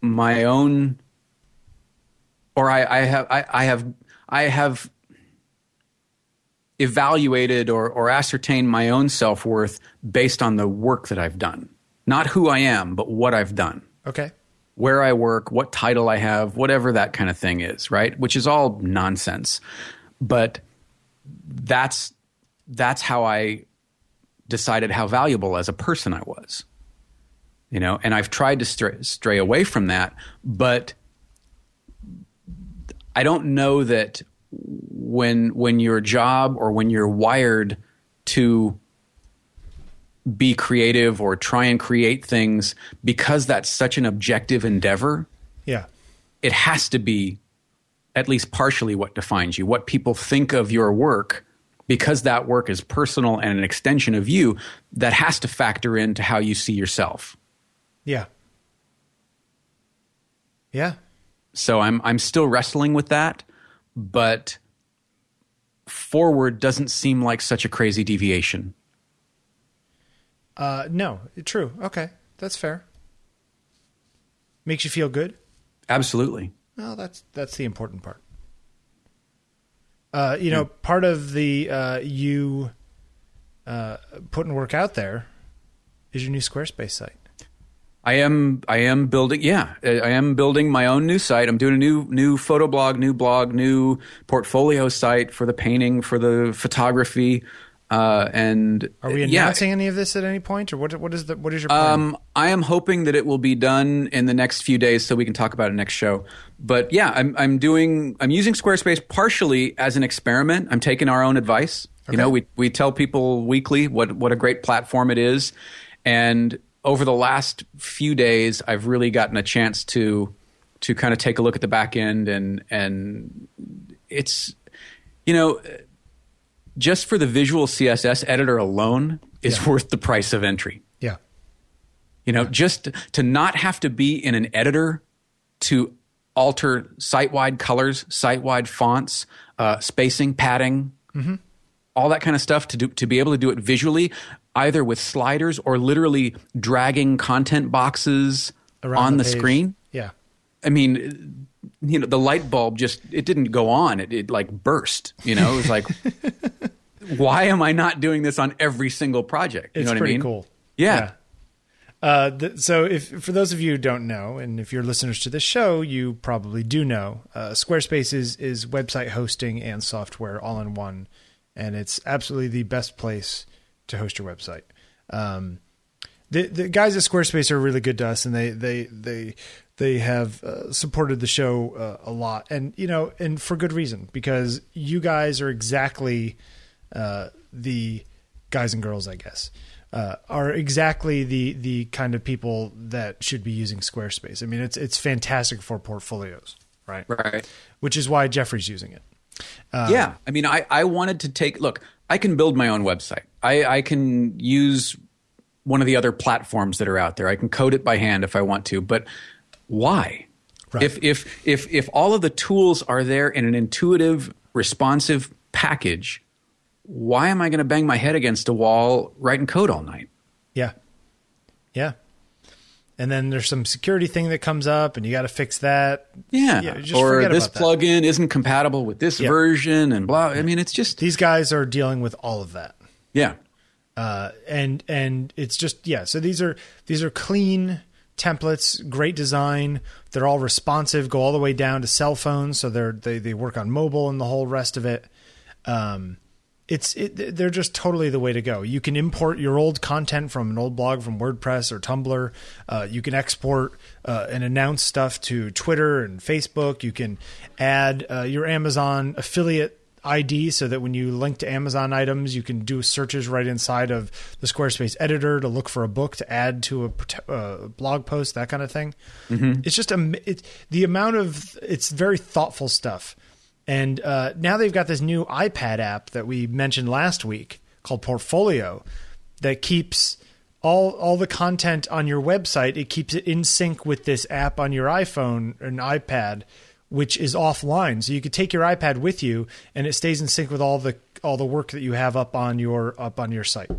my own, or I, I have, I, I have, I have evaluated or, or ascertained my own self worth based on the work that I've done, not who I am, but what I've done, Okay. Where I work, what title I have, whatever that kind of thing is, right? Which is all nonsense, but that's that's how I decided how valuable as a person I was. You know, and I've tried to stray, stray away from that, but I don't know that when when your job or when you're wired to be creative or try and create things because that's such an objective endeavor, Yeah. it has to be at least partially what defines you. What people think of your work, because that work is personal and an extension of you, that has to factor into how you see yourself. Yeah. Yeah. So I'm I'm still wrestling with that, but forward doesn't seem like such a crazy deviation. Uh, no, true. Okay, that's fair. Makes you feel good. Absolutely. Well, that's that's the important part. Uh, you know, part of the uh, you uh, putting work out there is your new Squarespace site. I am I am building yeah I I am building my own new site. I'm doing a new new photo blog, new blog, new portfolio site for the painting, for the photography, uh, and Are we yeah, announcing any of this at any point, or what? What is the what is your plan? Um, I am hoping that it will be done in the next few days, so we can talk about it next show. But yeah, I'm I'm doing I'm using Squarespace partially as an experiment. I'm taking our own advice. You know, we we tell people weekly what what a great platform it is, and over the last few days, I've really gotten a chance to to kind of take a look at the back end and and it's you know just for the visual css editor alone is worth the price of entry. Yeah, you know, just to not have to be in an editor to alter site-wide colors, site-wide fonts, uh, spacing, padding, all that kind of stuff to do to be able to do it visually, either with sliders or literally dragging content boxes Around on the, page. screen. Yeah, I mean, you know, the light bulb just it didn't go on; it, it like burst. You know, it was like, why am I not doing this on every single project? You it's know what pretty I mean? cool. Yeah. Uh, th- so, if for those of you who don't know, and if you're listeners to this show, you probably do know, uh, Squarespace is is website hosting and software all in one, and it's absolutely the best place to host your website. Um, the the guys at Squarespace are really good to us, and they they they they have uh, supported the show uh, a lot, and you know, and for good reason because you guys are exactly uh, the guys and girls, I guess, uh, are exactly the the kind of people that should be using Squarespace. I mean, it's it's fantastic for portfolios, right? Right. Which is why Jeffrey's using it. yeah. I mean, I, I wanted to take, look, I can build my own website. I, I can use one of the other platforms that are out there. I can code it by hand if I want to, but why? Right. If, if, if, if all of the tools are there in an intuitive, responsive package, why am I going to bang my head against a wall writing code all night? Yeah, yeah. And then there's some security thing that comes up, and you got to fix that. Yeah. Yeah, or this plugin isn't compatible with this Yeah. version and blah. I mean, it's just, These guys are dealing with all of that. yeah. uh, and and it's just yeah. So these are these are clean templates, great design. They're all responsive, go all the way down to cell phones, so they're they they work on mobile and the whole rest of it. Um, it's it, they're just totally the way to go. You can import your old content from an old blog from WordPress or Tumblr. Uh, you can export uh, and announce stuff to Twitter and Facebook. You can add uh, your Amazon affiliate ID so that when you link to Amazon items, you can do searches right inside of the Squarespace editor to look for a book to add to a uh, blog post, that kind of thing. It's just a it, the amount of it's very thoughtful stuff. And uh, now they've got this new iPad app that we mentioned last week called Portfolio that keeps all all the content on your website. It keeps it in sync with this app on your iPhone and iPad, which is offline. So you could take your iPad with you, and it stays in sync with all the all the work that you have up on your up on your site.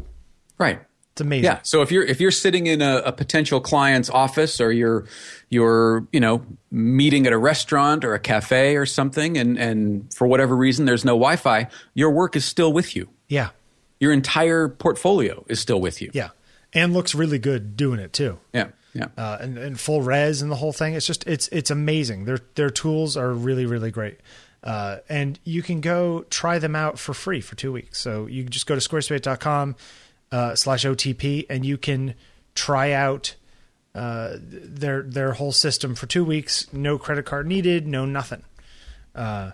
Right. It's amazing. Yeah. So if you're if you're sitting in a, a, potential client's office or you're you're you know meeting at a restaurant or a cafe or something, and and for whatever reason there's no Wi-Fi, your work is still with you. Yeah. Your entire portfolio is still with you. Yeah, and looks really good doing it too. Yeah. Yeah. Uh, and, and full res and the whole thing. It's just it's it's amazing. Their their tools are really really great. Uh, and you can go try them out for free for two weeks. So you just go to squarespace.com uh, slash OTP and you can try out uh, their their whole system for two weeks. No credit card needed. No nothing. Uh,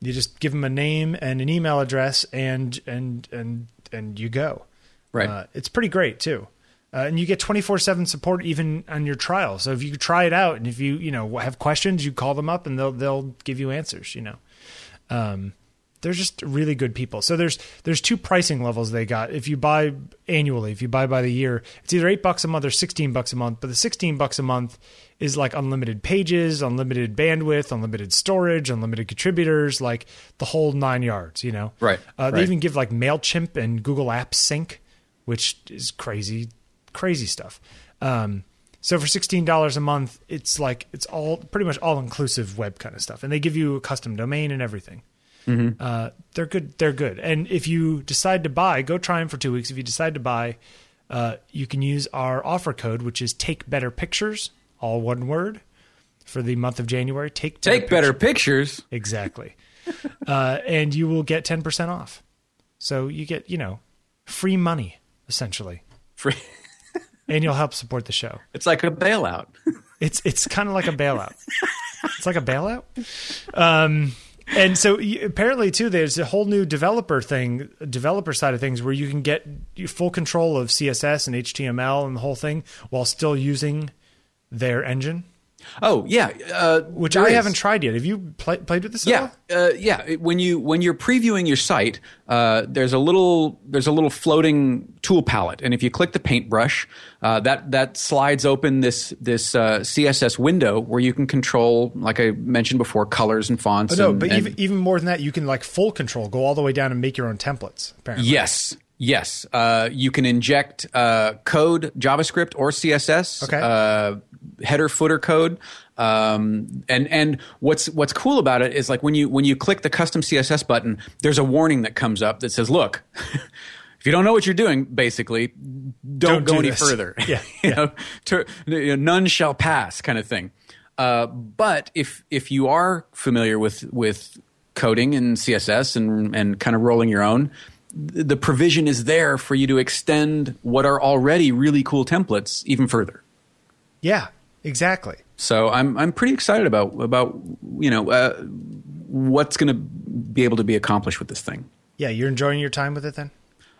you just give them a name and an email address, and and and and you go. Right. Uh, it's pretty great too. Uh, and you get 24/7 support even on your trial. So if you try it out and if you, you know, have questions, you call them up and they'll they'll give you answers, you know. Um, they're just really good people. So there's there's two pricing levels they got. If you buy annually, if you buy by the year, it's either 8 bucks a month or 16 bucks a month, but the 16 bucks a month is like unlimited pages, unlimited bandwidth, unlimited storage, unlimited contributors, like the whole 9 yards, you know. Right. Uh, they right. even give like Mailchimp and Google Apps Sync, which is crazy crazy stuff. Um, so for sixteen dollars a month, it's like it's all pretty much all inclusive web kind of stuff, and they give you a custom domain and everything. Mm-hmm. Uh, they're good. They're good. And if you decide to buy, go try them for two weeks. If you decide to buy, uh, you can use our offer code, which is Take Better Pictures, all one word, for the month of January. Take Take better pictures. Exactly. uh, and you will get ten percent off. So you get you know free money essentially. Free. And you'll help support the show. It's like a bailout. It's it's kind of like a bailout. it's like a bailout. Um, and so apparently too, there's a whole new developer thing, developer side of things, where you can get full control of CSS and HTML and the whole thing while still using their engine. Oh yeah, uh, which I is. haven't tried yet. Have you play, played with this? Yeah, uh, yeah. When you when you're previewing your site, uh, there's a little there's a little floating tool palette, and if you click the paintbrush, uh, that that slides open this this uh, CSS window where you can control, like I mentioned before, colors and fonts. Oh, no, and, but and, even even more than that, you can like full control, go all the way down and make your own templates. Apparently, yes. Yes, uh, you can inject uh, code, JavaScript or CSS, okay. uh, header footer code, um, and and what's what's cool about it is like when you when you click the custom CSS button, there's a warning that comes up that says, "Look, if you don't know what you're doing, basically, don't, Don't go do any this." further. Yeah, you yeah. know, to, you know, none shall pass, kind of thing." Uh, but if if you are familiar with with coding and CSS and and kind of rolling your own, the provision is there for you to extend what are already really cool templates even further. yeah, exactly. So I'm I'm pretty excited about about you know uh, what's going to be able to be accomplished with this thing. Yeah, you're enjoying your time with it then.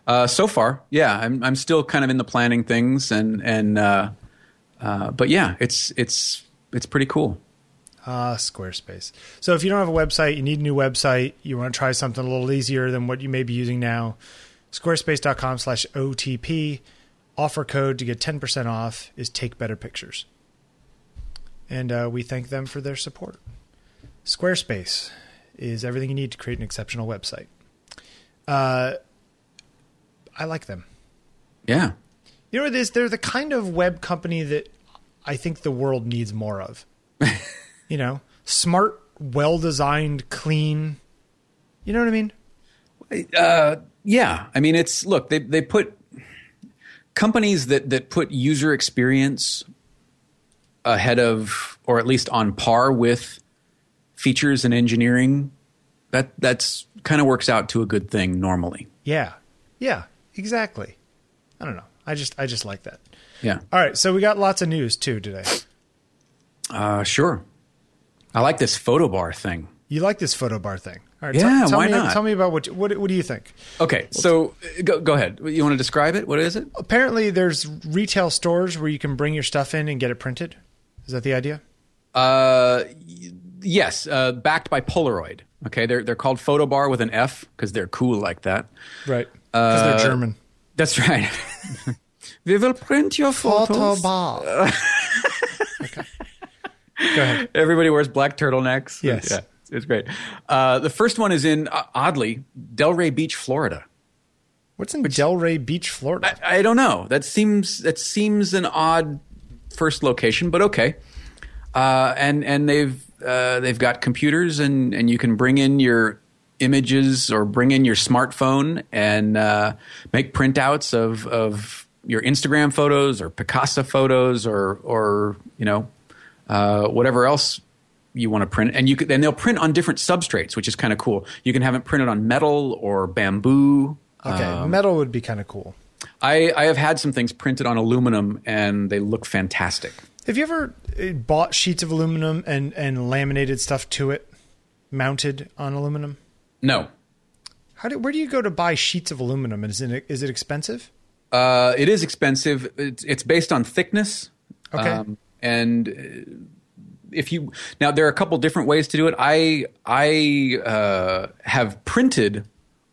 Uh, so far, yeah, I'm I'm still kind of in the planning things and and uh, uh, but yeah, it's it's it's pretty cool. Ah, Squarespace. So if you don't have a website, you need a new website, you want to try something a little easier than what you may be using now, squarespace.com slash OTP. Offer code to get 10% off is Take Better Pictures. And uh, we thank them for their support. Squarespace is everything you need to create an exceptional website. Uh, I like them. Yeah, You know what it is? They're the kind of web company that I think the world needs more of. you know, smart, well designed, clean. You know what I mean? uh, yeah. I mean, it's look they they put companies that that put user experience ahead of or at least on par with features and engineering. That that's kind of works out to a good thing normally. Yeah. Yeah, exactly. I don't know. I just I just like that. Yeah. All right, so we got lots of news too today. Uh, sure. I like this Fotobar thing. You like this Fotobar thing? All right, Yeah, tell, tell why me, not? Tell me about what you- what what do you think? Okay, so go go ahead. You want to describe it? What is it? Apparently, there's retail stores where you can bring your stuff in and get it printed. Is that the idea? Uh, yes, uh, backed by Polaroid. Okay, they're they're called Fotobar with an F because they're cool like that. Right. Because Uh, they're German. That's right. we will print your photos. bar. Go ahead. Everybody wears black turtlenecks. Yes. Yeah, it's great. Uh, the first one is in, uh, oddly, Delray Beach, Florida. What's in Delray Beach, Florida? I, I don't know. That seems that seems an odd first location, but okay. Uh, and and they've uh, they've got computers, and and you can bring in your images or bring in your smartphone and uh, make printouts of of your Instagram photos or Picasa photos or or you know uh, whatever else you want to print, and you could, and they'll print on different substrates, which is kind of cool. You can have it printed on metal or bamboo. okay, Um, metal would be kind of cool. I, I have had some things printed on aluminum, and they look fantastic. Have you ever uh, bought sheets of aluminum and and laminated stuff to it, mounted on aluminum? No, How do where do you go to buy sheets of aluminum? Is it is it expensive? uh, it is expensive. It's, it's based on thickness. Okay. And uh, if you now, there are a couple different ways to do it. I I uh, have printed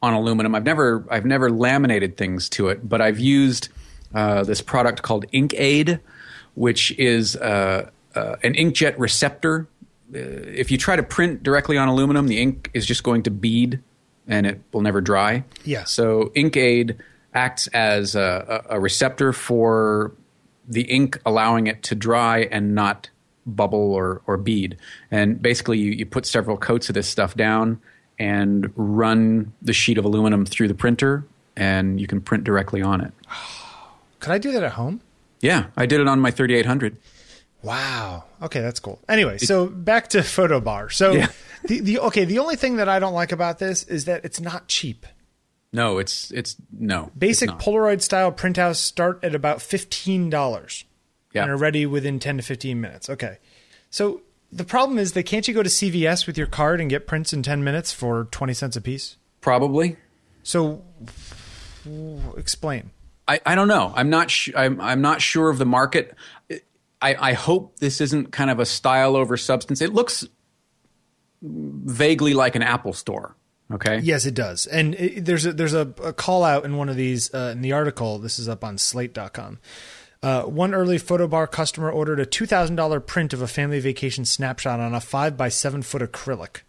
on aluminum. I've never I've never laminated things to it, but I've used uh, this product called inkAID, which is uh, uh, an inkjet receptor. Uh, if you try to print directly on aluminum, the ink is just going to bead and it will never dry. Yeah. So inkAID acts as a, a a receptor for the ink, allowing it to dry and not bubble or, or bead. And basically, you, you put several coats of this stuff down and run the sheet of aluminum through the printer, and you can print directly on it. Could I do that at home? Yeah, I did it on my 3800. Wow. Okay, that's cool. Anyway, so back to Fotobar. So Yeah. the, the okay, the only thing that I don't like about this is that it's not cheap. No, it's it's no Basic it's. Polaroid style printouts start at about fifteen dollars Yeah. and are ready within ten to fifteen minutes. Okay, so the problem is that can't you go to CVS with your card and get prints in ten minutes for twenty cents a piece? Probably. So explain. I, I don't know. I'm not. Sh- I'm I'm not sure of the market. I, I hope this isn't kind of a style over substance. It looks vaguely like an Apple store. Okay. Yes, it does. And it, there's a, there's a, a call out in one of these uh, in the article. This is up on Slate.com. Uh, one early Fotobar customer ordered a two thousand dollar print of a family vacation snapshot on a five by seven foot acrylic,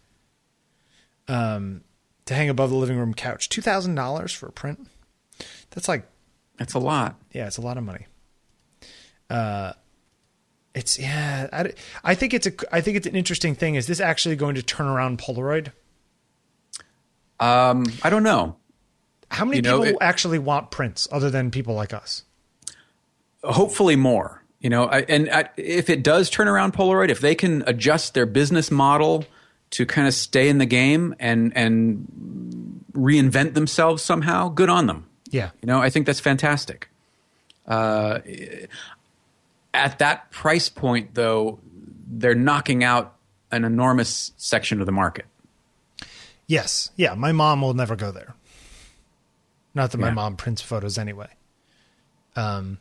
um, to hang above the living room couch. Two thousand dollars for a print. That's like That's a lot. yeah, it's a lot of money. Uh, it's yeah. I, I think it's a I think it's an interesting thing. Is this actually going to turn around Polaroid? Um, I don't know. How many You know, people it- actually want prints other than people like us? hopefully more you know I, and I, if it does turn around polaroid if they can adjust their business model to kind of stay in the game and and reinvent themselves somehow good on them Yeah. you know i think that's fantastic uh, at that price point though they're knocking out an enormous section of the market Yes. Yeah. My mom will never go there. Not that my Yeah. mom prints photos anyway. Um,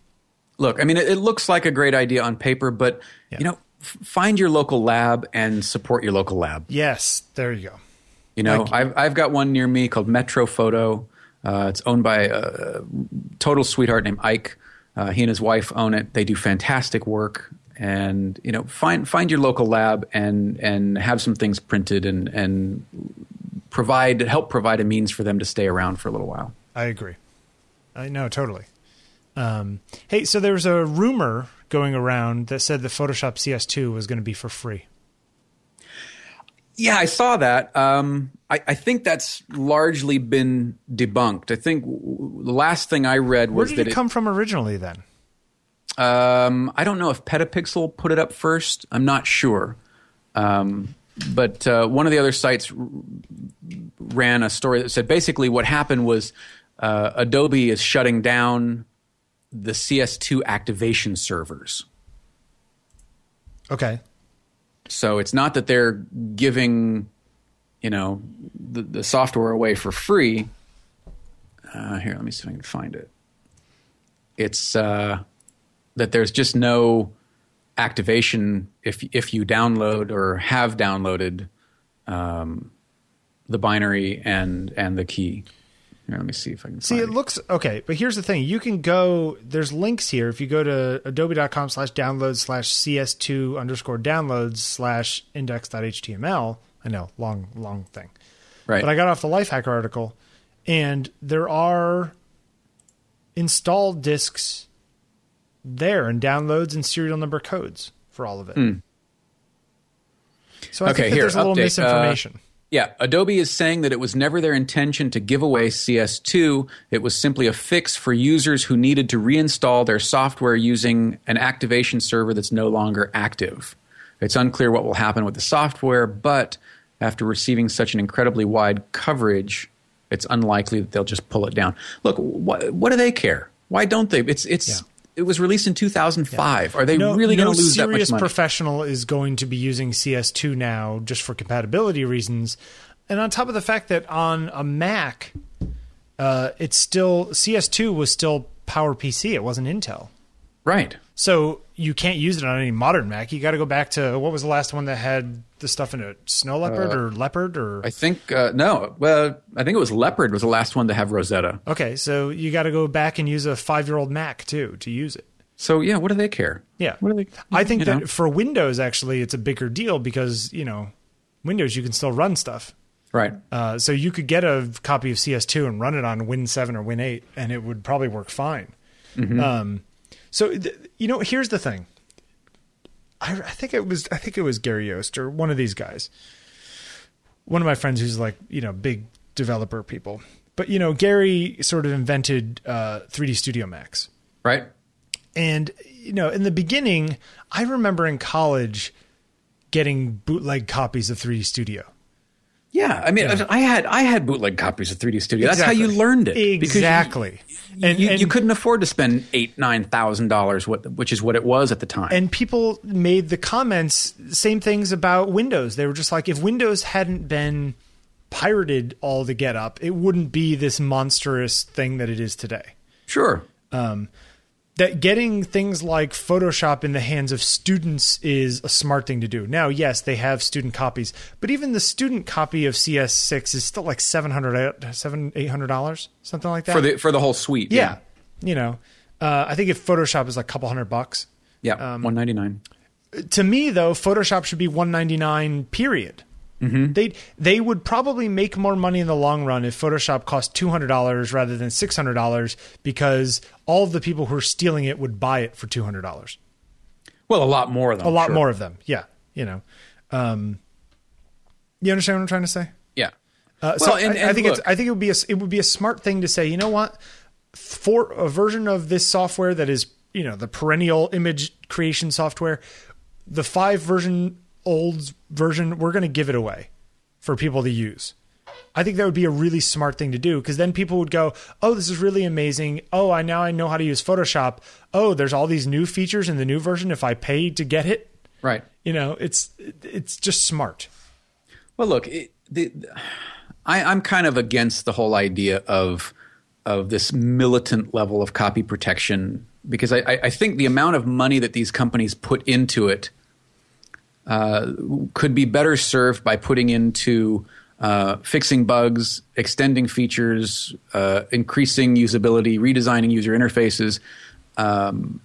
look i mean it, it looks like a great idea on paper but Yeah. you know f- find your local lab and support your local lab yes. There you go. You know, Like- I've I've got one near me called Metro Photo. Uh, it's owned by a total sweetheart named Ike. Uh, he and his wife own it. They do fantastic work, and you know, find find your local lab and and have some things printed and and provide help provide a means for them to stay around for a little while. I agree. I know totally. Um, hey, so there's a rumor going around that said the Photoshop CS2 was going to be for free. Yeah, I saw that. Um, I, I think that's largely been debunked. I think w- the last thing I read was Where did that it come from originally then? Um, I don't know if Petapixel put it up first. I'm not sure. Um, but uh, one of the other sites ran a story that said basically what happened was uh, Adobe is shutting down the CS2 activation servers. Okay. So it's not that they're giving, you know, the, the software away for free. Uh, here, let me see if I can find it. It's uh, that there's just no activation if if you download or have downloaded um, the binary and and the key. Here, let me see if I can See, find it looks okay, but here's the thing: you can go. There's links here. If you go to adobe.com slash download slash cs2 underscore downloads slash index.html. I know, long, long thing. Right. But I got off the Lifehacker article, and there are installed disks there and downloads and serial number codes for all of it. So I Hmm. Okay, think here, there's a little update. Uh, misinformation. Yeah, Adobe is saying that it was never their intention to give away CS2. It was simply a fix for users who needed to reinstall their software using an activation server that's no longer active. It's unclear what will happen with the software, but after receiving such an incredibly wide coverage, it's unlikely that they'll just pull it down. Look, what, what do they care? Why don't they? It's it's Yeah. It was released in 2005. Are they no, really going to lose that much money? serious professional is going to be using CS2 now just for compatibility reasons. And on top of the fact that on a Mac, uh, it's still CS2 was still PowerPC. It wasn't Intel. right. So you can't use it on any modern Mac. You got to go back to what was the last one that had the stuff in it? Snow Leopard or Leopard or I think uh, no. Well, I think it was Leopard was the last one to have Rosetta. okay. So you got to go back and use a five year old Mac too to use it. So yeah, what do they care? Yeah. What do they? I think that know? for Windows, actually, it's a bigger deal because, you know, Windows, you can still run stuff. right. Uh, so you could get a copy of CS2 and run it on Win 7 or Win 8, and it would probably work fine. Um, so, you know, here's the thing. I, I think it was I think it was Gary Yost or one of these guys. One of my friends who's like you know big developer people, but you know Gary sort of invented uh, 3D Studio Max. Right. And you know, in the beginning, I remember in college getting bootleg copies of 3D Studio. Yeah. I mean, I had I had bootleg copies of 3D Studio. That's how you learned it. Exactly. You, and, you, and, you couldn't afford to spend eight nine thousand dollars, which is what it was at the time. and people made the comments, same things about Windows. They were just like, if Windows hadn't been pirated all to get up, it wouldn't be this monstrous thing that it is today. sure. Um, that getting things like Photoshop in the hands of students is a smart thing to do. Now, yes, they have student copies, but even the student copy of CS6 is still like 700 7 $800, something like that. For the for the whole suite. yeah. You know, uh, I think if Photoshop is like a couple hundred bucks. Yeah. Um, One ninety nine. To me though, Photoshop should be 199 period. They they would probably make more money in the long run if Photoshop cost two hundred dollars rather than six hundred dollars because all of the people who are stealing it would buy it for two hundred dollars. Well, a lot more than a lot more of them. Yeah, you know. Um, you understand what I'm trying to say? Yeah. Uh, so Well, and- I, I and think it's look- I think it would be a, it would be a smart thing to say. You know what? For a version of this software that is you know the perennial image creation software, the five version old version, we're going to give it away for people to use. I think that would be a really smart thing to do because then people would go, "Oh, this is really amazing. Oh, I now I know how to use Photoshop. Oh, there's all these new features in the new version if I pay to get it." Right. You know, it's it's just smart. Well, look, it, the, I, I'm kind of against the whole idea of of this militant level of copy protection because I, I I think the amount of money that these companies put into it uh, could be better served by putting into uh, fixing bugs, extending features, uh, increasing usability, redesigning user interfaces. Um,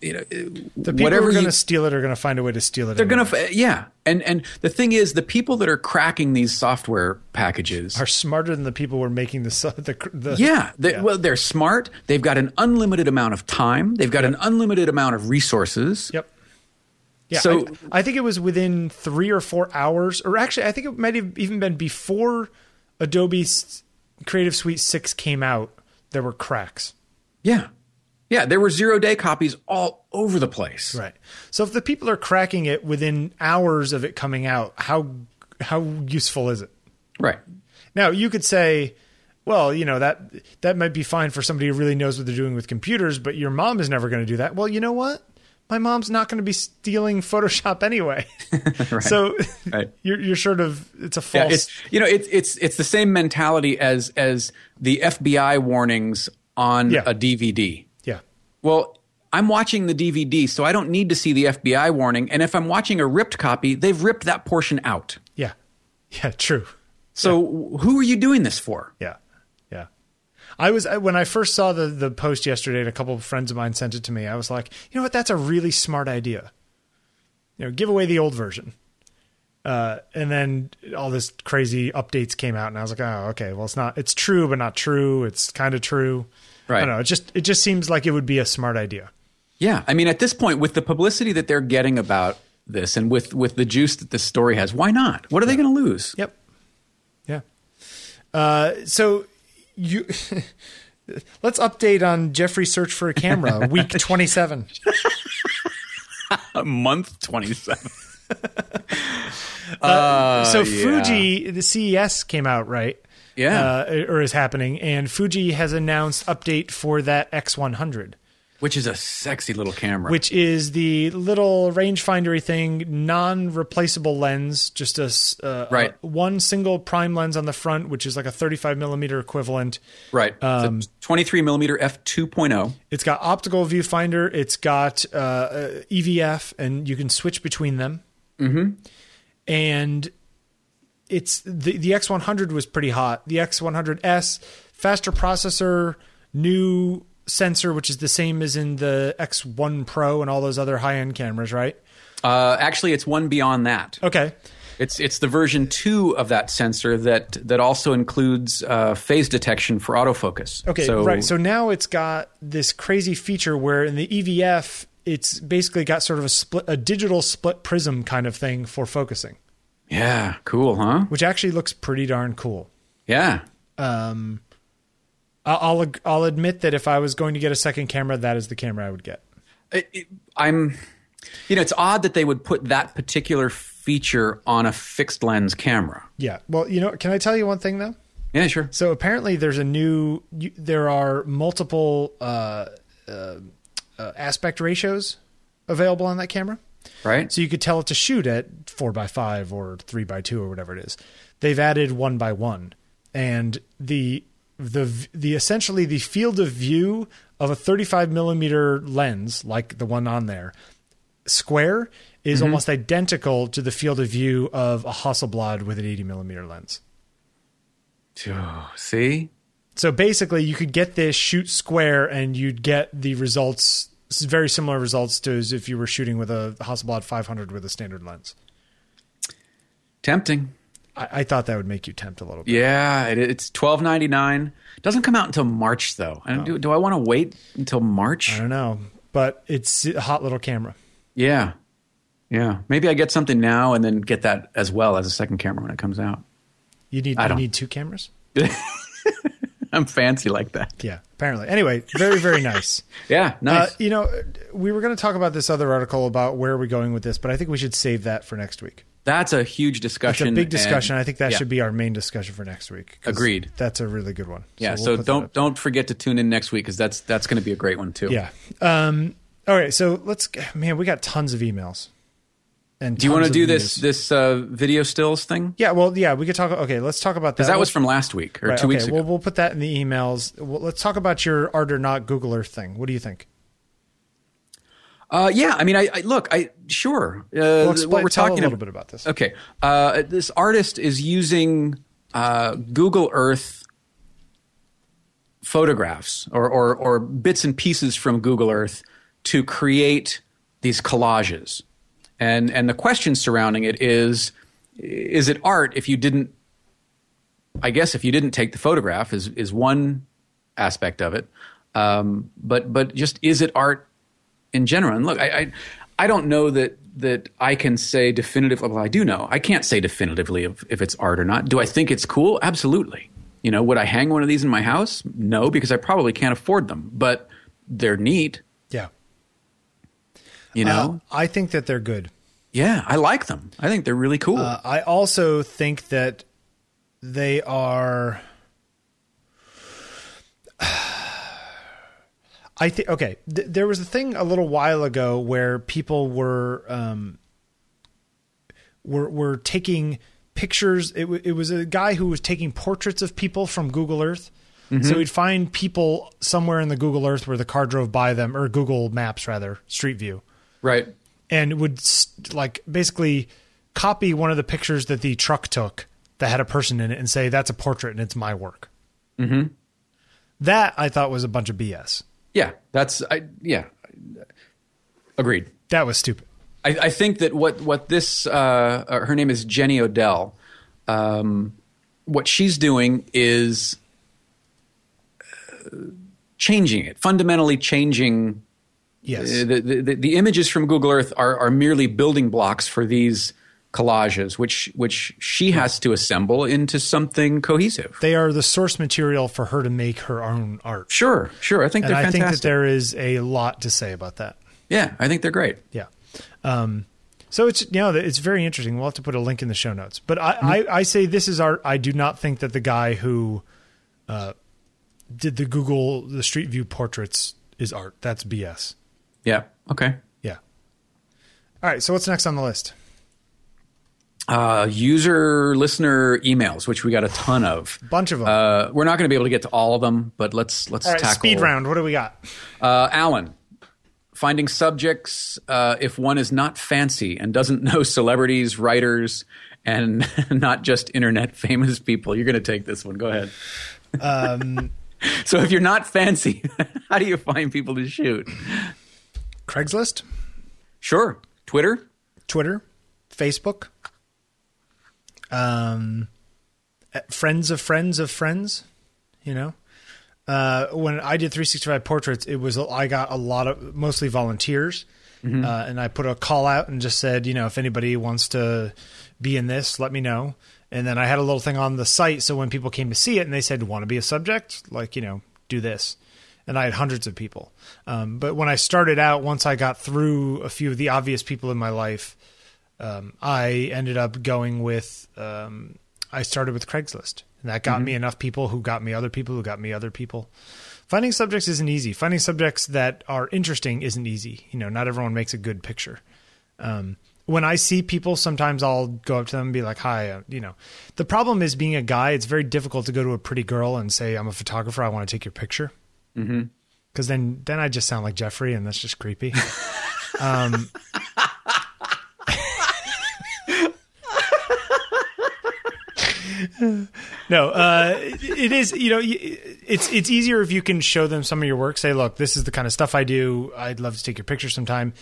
you know, The people whatever who are going to steal it are going to find a way to steal it. they're gonna, f- yeah, and and the thing is, the people that are cracking these software packages are smarter than the people who are making the the, the yeah, they, well, they're smart. They've got an unlimited amount of time. They've got an unlimited amount of resources. Yep. Yeah, So- I, I think it was within three or four hours, or actually, I think it might have even been before Adobe's Creative Suite six came out. There were cracks. Yeah, yeah. There were zero day copies all over the place. Right. So if the people are cracking it within hours of it coming out, how how useful is it? Right. Now you could say, well, you know that that might be fine for somebody who really knows what they're doing with computers, but your mom is never going to do that. Well, you know what? My mom's not going to be stealing Photoshop anyway. So Right. you're you're sort of it's a Yeah, false. it's you know it's it's it's the same mentality as as the FBI warnings on Yeah. a DVD. yeah. Well, I'm watching the DVD, so I don't need to see the FBI warning. And if I'm watching a ripped copy, they've ripped that portion out. Yeah. Yeah, true. So who are you doing this for? Yeah. Yeah. I was when I first saw the the post yesterday, and a couple of friends of mine sent it to me. I was like, you know what? That's a really smart idea. You know, give away the old version. Uh, and then all this crazy updates came out, and I was like, oh, okay. Well, it's not. It's true, but not true. It's kind of true. Right. I don't know. It just it just seems like it would be a smart idea. Yeah, I mean, at this point, with the publicity that they're getting about this, and with with the juice that this story has, why not? What are they going to lose? Yep. Yeah. Uh, so you let's update on Jeffrey's search for a camera, week twenty seven. A month twenty seven. Uh, so yeah. Fuji, the CES came out right, Yeah. uh, or is happening, and Fuji has announced update for that X one hundred. Which is a sexy little camera. which is the little rangefindery thing, non-replaceable lens, just a uh, Right. uh, one single prime lens on the front, which is like a 35 millimeter equivalent. right. um, it's a 23 millimeter f 2.0. It's got optical viewfinder. It's got uh, uh, EVF, and you can switch between them. Mm-hmm. And it's the the X100 was pretty hot. The X100S faster processor, new sensor, which is the same as in the X1 Pro and all those other high end cameras, right? Uh, actually, it's one beyond that. Okay. It's it's the version two of that sensor that that also includes uh, phase detection for autofocus. Okay, so, right. So now it's got this crazy feature where in the EVF, it's basically got sort of a split, a digital split prism kind of thing for focusing, yeah, cool, huh? which actually looks pretty darn cool. Yeah, Um, I'll I'll admit that if I was going to get a second camera, that is the camera I would get. It- it- I'm. You know, it's odd that they would put that particular feature on a fixed lens camera. Yeah. Well, you know, can I tell you one thing though? Yeah, sure. So apparently, there's a new. You, there are multiple uh, uh, uh, aspect ratios available on that camera. Right. So you could tell it to shoot at four by five or three by two or whatever it is. They've added one by one, and the the the essentially the field of view of a 35 millimeter lens, like the one on there, square is mm-hmm. almost identical to the field of view of a Hasselblad with an 80 millimeter lens. Oh, see, So basically, you could get this shoot square, and you'd get the results very similar results to as if you were shooting with a Hasselblad 500 with a standard lens. tempting. I, I thought that would make you tempt a little bit. Yeah, it, it's twelve ninety nine. Doesn't come out until March though. And do, do I want to wait until March? I don't know, but it's a hot little camera. Yeah, yeah. Maybe I get something now and then get that as well as a second camera when it comes out. You need I you need two cameras. I'm fancy like that. Yeah, apparently. Anyway, very very nice. Yeah, nice. Uh, you know, we were going to talk about this other article about where are we going with this, but I think we should save that for next week. That's a huge It's discussion. a big discussion. and- I think that yeah. should be our main discussion for next week. Agreed. That's a really good one. Yeah, we'll so, don't don't forget to tune in next week because that's that's going to be a great one too. Yeah. Um, all right. So let's. Man, we got tons of emails. And Do you want to do of this this uh, video stills thing? Yeah. Well, yeah. We could talk. Okay. Let's talk about that. Because that was from last week or right, two okay, weeks ago. Well, we'll put that in the emails. Well, let's talk about your art or not Google Earth thing. What do you think? Uh, yeah, I mean, I, I look, I sure. Uh, Well, explain, what we're talking a little about. bit about this. Okay, uh, this artist is using uh, Google Earth photographs or, or or bits and pieces from Google Earth to create these collages, and and the question surrounding it is: Is it art if you didn't? I guess if you didn't take the photograph is is one aspect of it, um, but but just is it art in general. And look, I, I, I don't know that that I can say definitively. Well, I do know. I can't say definitively if, if it's art or not. Do I think it's cool? Absolutely. You know, would I hang one of these in my house? No, because I probably can't afford them. But they're neat. Yeah. You know, Uh, I think that they're good. yeah, I like them. I think they're really cool. Uh, I also think that they are. I think okay. Th- there was a thing a little while ago where people were um, were were taking pictures. It, w- it was a guy who was taking portraits of people from Google Earth. So he'd find people somewhere in the Google Earth where the car drove by them, or Google Maps rather, Street View right. and would st- like basically copy one of the pictures that the truck took that had a person in it and say that's a portrait and it's my work. Mm-hmm. That I thought was a bunch of BS. Yeah, that's I yeah, agreed. That was stupid. I, I think that what what this uh, uh, her name is Jenny Odell. Um, what she's doing is uh, changing it, fundamentally changing. Yes. Uh, the, the, the images from Google Earth are, are merely building blocks for these collages, which which she has to assemble into something cohesive. They are the source material for her to make her own art. Sure, sure. I think And they're I fantastic. think that there is a lot to say about that. yeah, I think they're great. Yeah. Um, so it's you know it's very interesting. We'll have to put a link in the show notes. But I, I, I say this is art. I do not think that the guy who uh, did the Google the Street View portraits is art. That's BS. Yeah. Okay. Yeah. All right. So what's next on the list? Uh, user listener emails, which we got a ton of. Bunch of them. Uh, we're not going to be able to get to all of them, but let's let's All right. tackle Speed round. What do we got? Uh, Alan, finding subjects uh, if one is not fancy and doesn't know celebrities, writers, and not just internet famous people. You're going to take this one. Go ahead. Um, So if you're not fancy, how do you find people to shoot? Craigslist, Sure, Twitter. Twitter, Facebook, um, uh, friends of friends of friends. You know, uh, when I did 365 portraits, it was I got a lot of mostly volunteers, uh, and I put a call out and just said, you know, if anybody wants to be in this, let me know. And then I had a little thing on the site, so when people came to see it and they said, "Want to be a subject?" Like, you know, do this. And I had hundreds of people. Um, but when I started out, once I got through a few of the obvious people in my life, um, I ended up going with. Um, I started with Craigslist, and that got me enough people who got me other people who got me other people. Finding subjects isn't easy. Finding subjects that are interesting isn't easy. You know, not everyone makes a good picture. Um, when I see people, sometimes I'll go up to them and be like, "Hi," uh, you know. The problem is being a guy. It's very difficult to go to a pretty girl and say, "I'm a photographer. I want to take your picture." Because then, then I just sound like Jeffrey, and that's just creepy. um, no, uh, it- is. You know, it's it's easier if you can show them some of your work. Say, look, this is the kind of stuff I do. I'd love to take your picture sometime.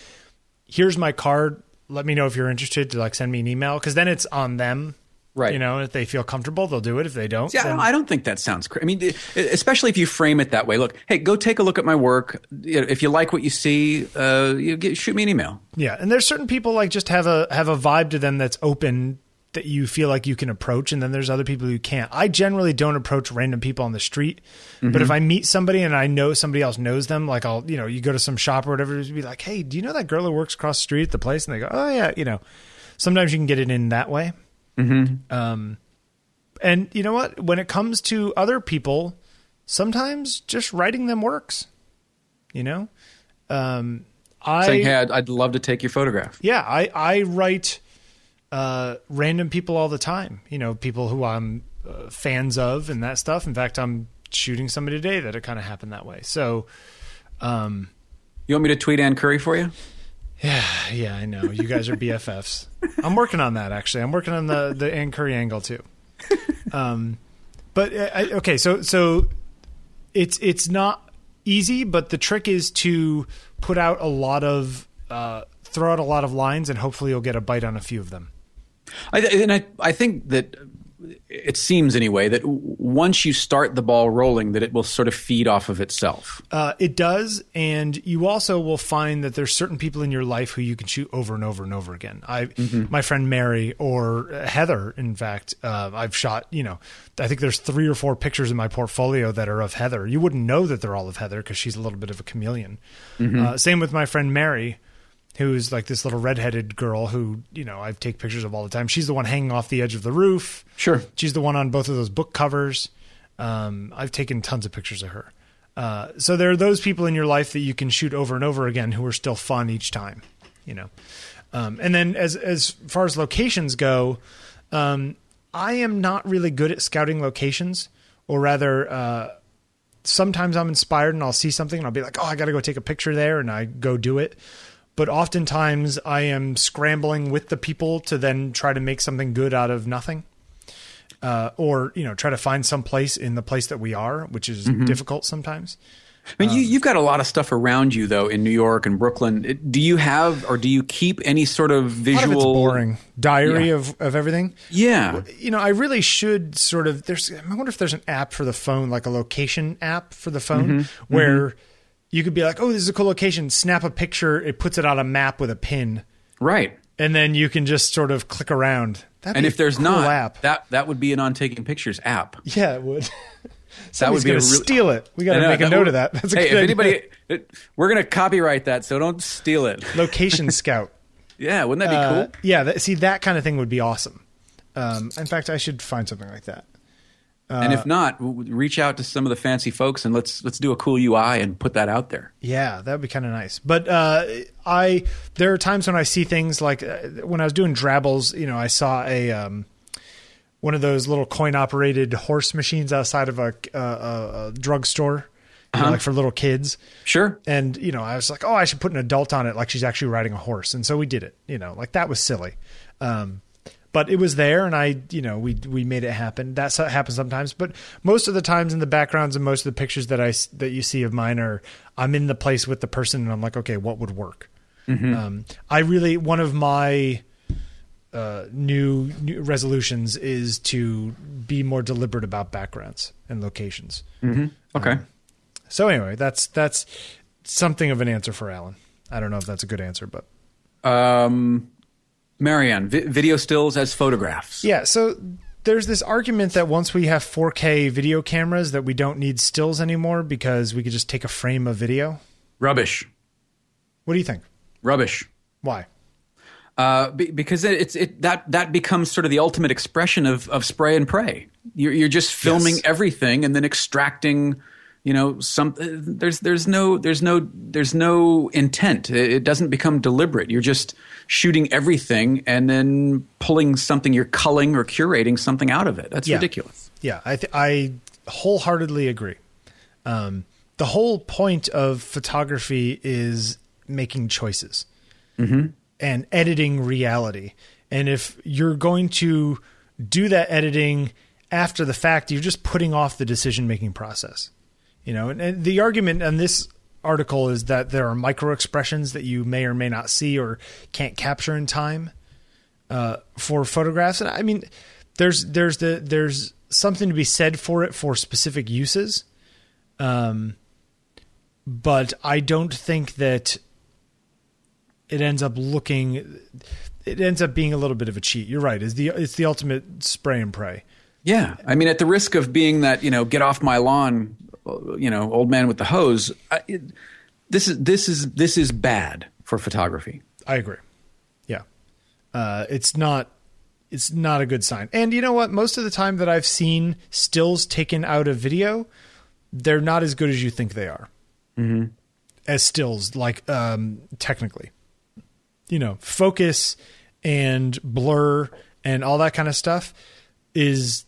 Here's my card. Let me know if you're interested to like send me an email because then it's on them. Right. You know, if they feel comfortable, they'll do it. If they don't, Yeah, I then- don't, I don't think that sounds crazy. I mean, especially if you frame it that way. Look, hey, go take a look at my work. If you like what you see, uh, you get, shoot me an email. Yeah, and there's certain people like just have a have a vibe to them that's open that you feel like you can approach, and then there's other people you can't. I generally don't approach random people on the street, but if I meet somebody and I know somebody else knows them, like I'll you know you go to some shop or whatever, just be like, hey, do you know that girl who works across the street at the place? And they go, oh yeah, you know. Sometimes you can get it in that way. Mm-hmm. Um, and you know what? When it comes to other people, sometimes just writing them works. You know, um, I Saying, hey, I'd, I'd love to take your photograph. yeah, I I write uh, random people all the time. You know, people who I'm uh, fans of and that stuff. In fact, I'm shooting somebody today that it kind of happened that way. So, um, You want me to tweet Ann Curry for you? yeah, yeah, I know you guys are BFFs. I'm working on that actually. I'm working on the the Ann Curry angle too. Um, but uh, I, okay, so so it's it's not easy, but the trick is to put out a lot of uh, throw out a lot of lines, and hopefully you'll get a bite on a few of them. I, and I, I think that it seems anyway that w- once you start the ball rolling, that it will sort of feed off of itself. Uh, it does, and you also will find that there's certain people in your life who you can shoot over and over and over again. I, my friend Mary or Heather, in fact, uh, I've shot. You know, I think there's three or four pictures in my portfolio that are of Heather. You wouldn't know that they're all of Heather because she's a little bit of a chameleon. Uh, same with my friend Mary. Who's like this little redheaded girl who, you know, I take pictures of all the time. She's the one hanging off the edge of the roof. Sure. She's the one on both of those book covers. Um, I've taken tons of pictures of her. Uh, so there are those people in your life that you can shoot over and over again who are still fun each time, you know. Um, and then as as far as locations go, um, I am not really good at scouting locations, or rather, uh, sometimes I'm inspired and I'll see something and I'll be like, oh, I got to go take a picture there, and I go do it. But oftentimes I am scrambling with the people to then try to make something good out of nothing. uh, or you know try to find some place in the place that we are, which is difficult sometimes. I mean, you, you've got a lot of stuff around you, though, in New York and Brooklyn. Do you have, or do you keep any sort of visual? of boring diary Yeah. of, of everything. Yeah, You know, I really should sort of. There's. I wonder if there's an app for the phone, like a location app for the phone, Mm-hmm. where you could be like, "Oh, this is a cool location." Snap a picture. It puts it on a map with a pin, right. and then you can just sort of click around. That'd And be if there's cool not, app, that that would be an on taking pictures app. yeah, it would. So that would be gonna really- steal it. We got to make a note would- of that. That's a hey, good if idea. anybody, it, we're gonna copyright that, so don't steal it. location scout. Yeah, wouldn't that be Uh, cool? yeah, that, see that kind of thing would be awesome. Um, in fact, I should find something like that. And uh, if not, w- w- reach out to some of the fancy folks and let's let's do a cool UI and put that out there. Yeah, that would be kind of nice. But uh, I there are times when I see things like uh, when I was doing Drabbles, you know, I saw a um, one of those little coin operated horse machines outside of a, a, a, a drugstore, you know, like for little kids. Sure. And you know, I was like, oh, I should put an adult on it, like she's actually riding a horse. And so we did it. You know, like that was silly. Um, but it was there, and I, you know, we we made it happen. That happens sometimes, but most of the times in the backgrounds and most of the pictures that i that you see of mine are I'm in the place with the person, and I'm like, okay, what would work? Um, I really one of my uh, new, new resolutions is to be more deliberate about backgrounds and locations. Okay. So anyway, that's that's something of an answer for Alan. I don't know if that's a good answer, but Um, Marianne, vi- video stills as photographs. yeah. So there's this argument that once we have 4K video cameras, that we don't need stills anymore because we could just take a frame of video. Rubbish. What do you think? Rubbish. Why? Uh, be, because it, it's it that that becomes sort of the ultimate expression of of spray and pray. You're you're just filming Yes. everything and then extracting. You know, some there's there's no there's no there's no intent. It, doesn't become deliberate. You're just shooting everything and then pulling something. You're culling or curating something out of it. That's Yeah. ridiculous. Yeah, I th- I wholeheartedly agree. Um, the whole point of photography is making choices and editing reality. And if you're going to do that editing after the fact, you're just putting off the decision making process. You know, and, and the argument on this article is that there are micro expressions that you may or may not see or can't capture in time uh, for photographs. And I mean, there's there's the there's something to be said for it for specific uses. Um, but I don't think that it ends up looking. It ends up being a little bit of a cheat. You're right. Is the it's the ultimate spray and pray. Yeah, I mean, at the risk of being that you know, get off my lawn, you know, old man with the hose. I, it, this is this is this is bad for photography. I agree. Yeah, uh, it's not. It's not a good sign. And you know what? Most of the time that I've seen stills taken out of video, they're not as good as you think they are. Mm-hmm. As stills, like um, technically, you know, focus and blur and all that kind of stuff is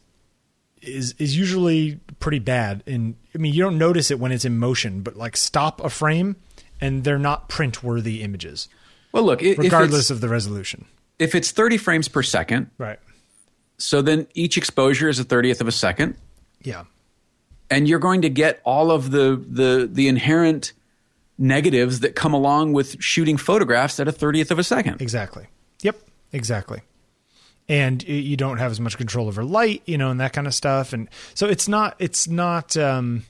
is is usually pretty bad. And I mean, you don't notice it when it's in motion, but like stop a frame and they're not print worthy images Well, look, i- if regardless of the resolution. if it's 30 frames per second, Right. so then each exposure is a 30th of a second, Yeah. and you're going to get all of the the the inherent negatives that come along with shooting photographs at a 30th of a second. Exactly. Yep. Exactly. And you don't have as much control over light, you know, and that kind of stuff. And so it's not, it's not, um,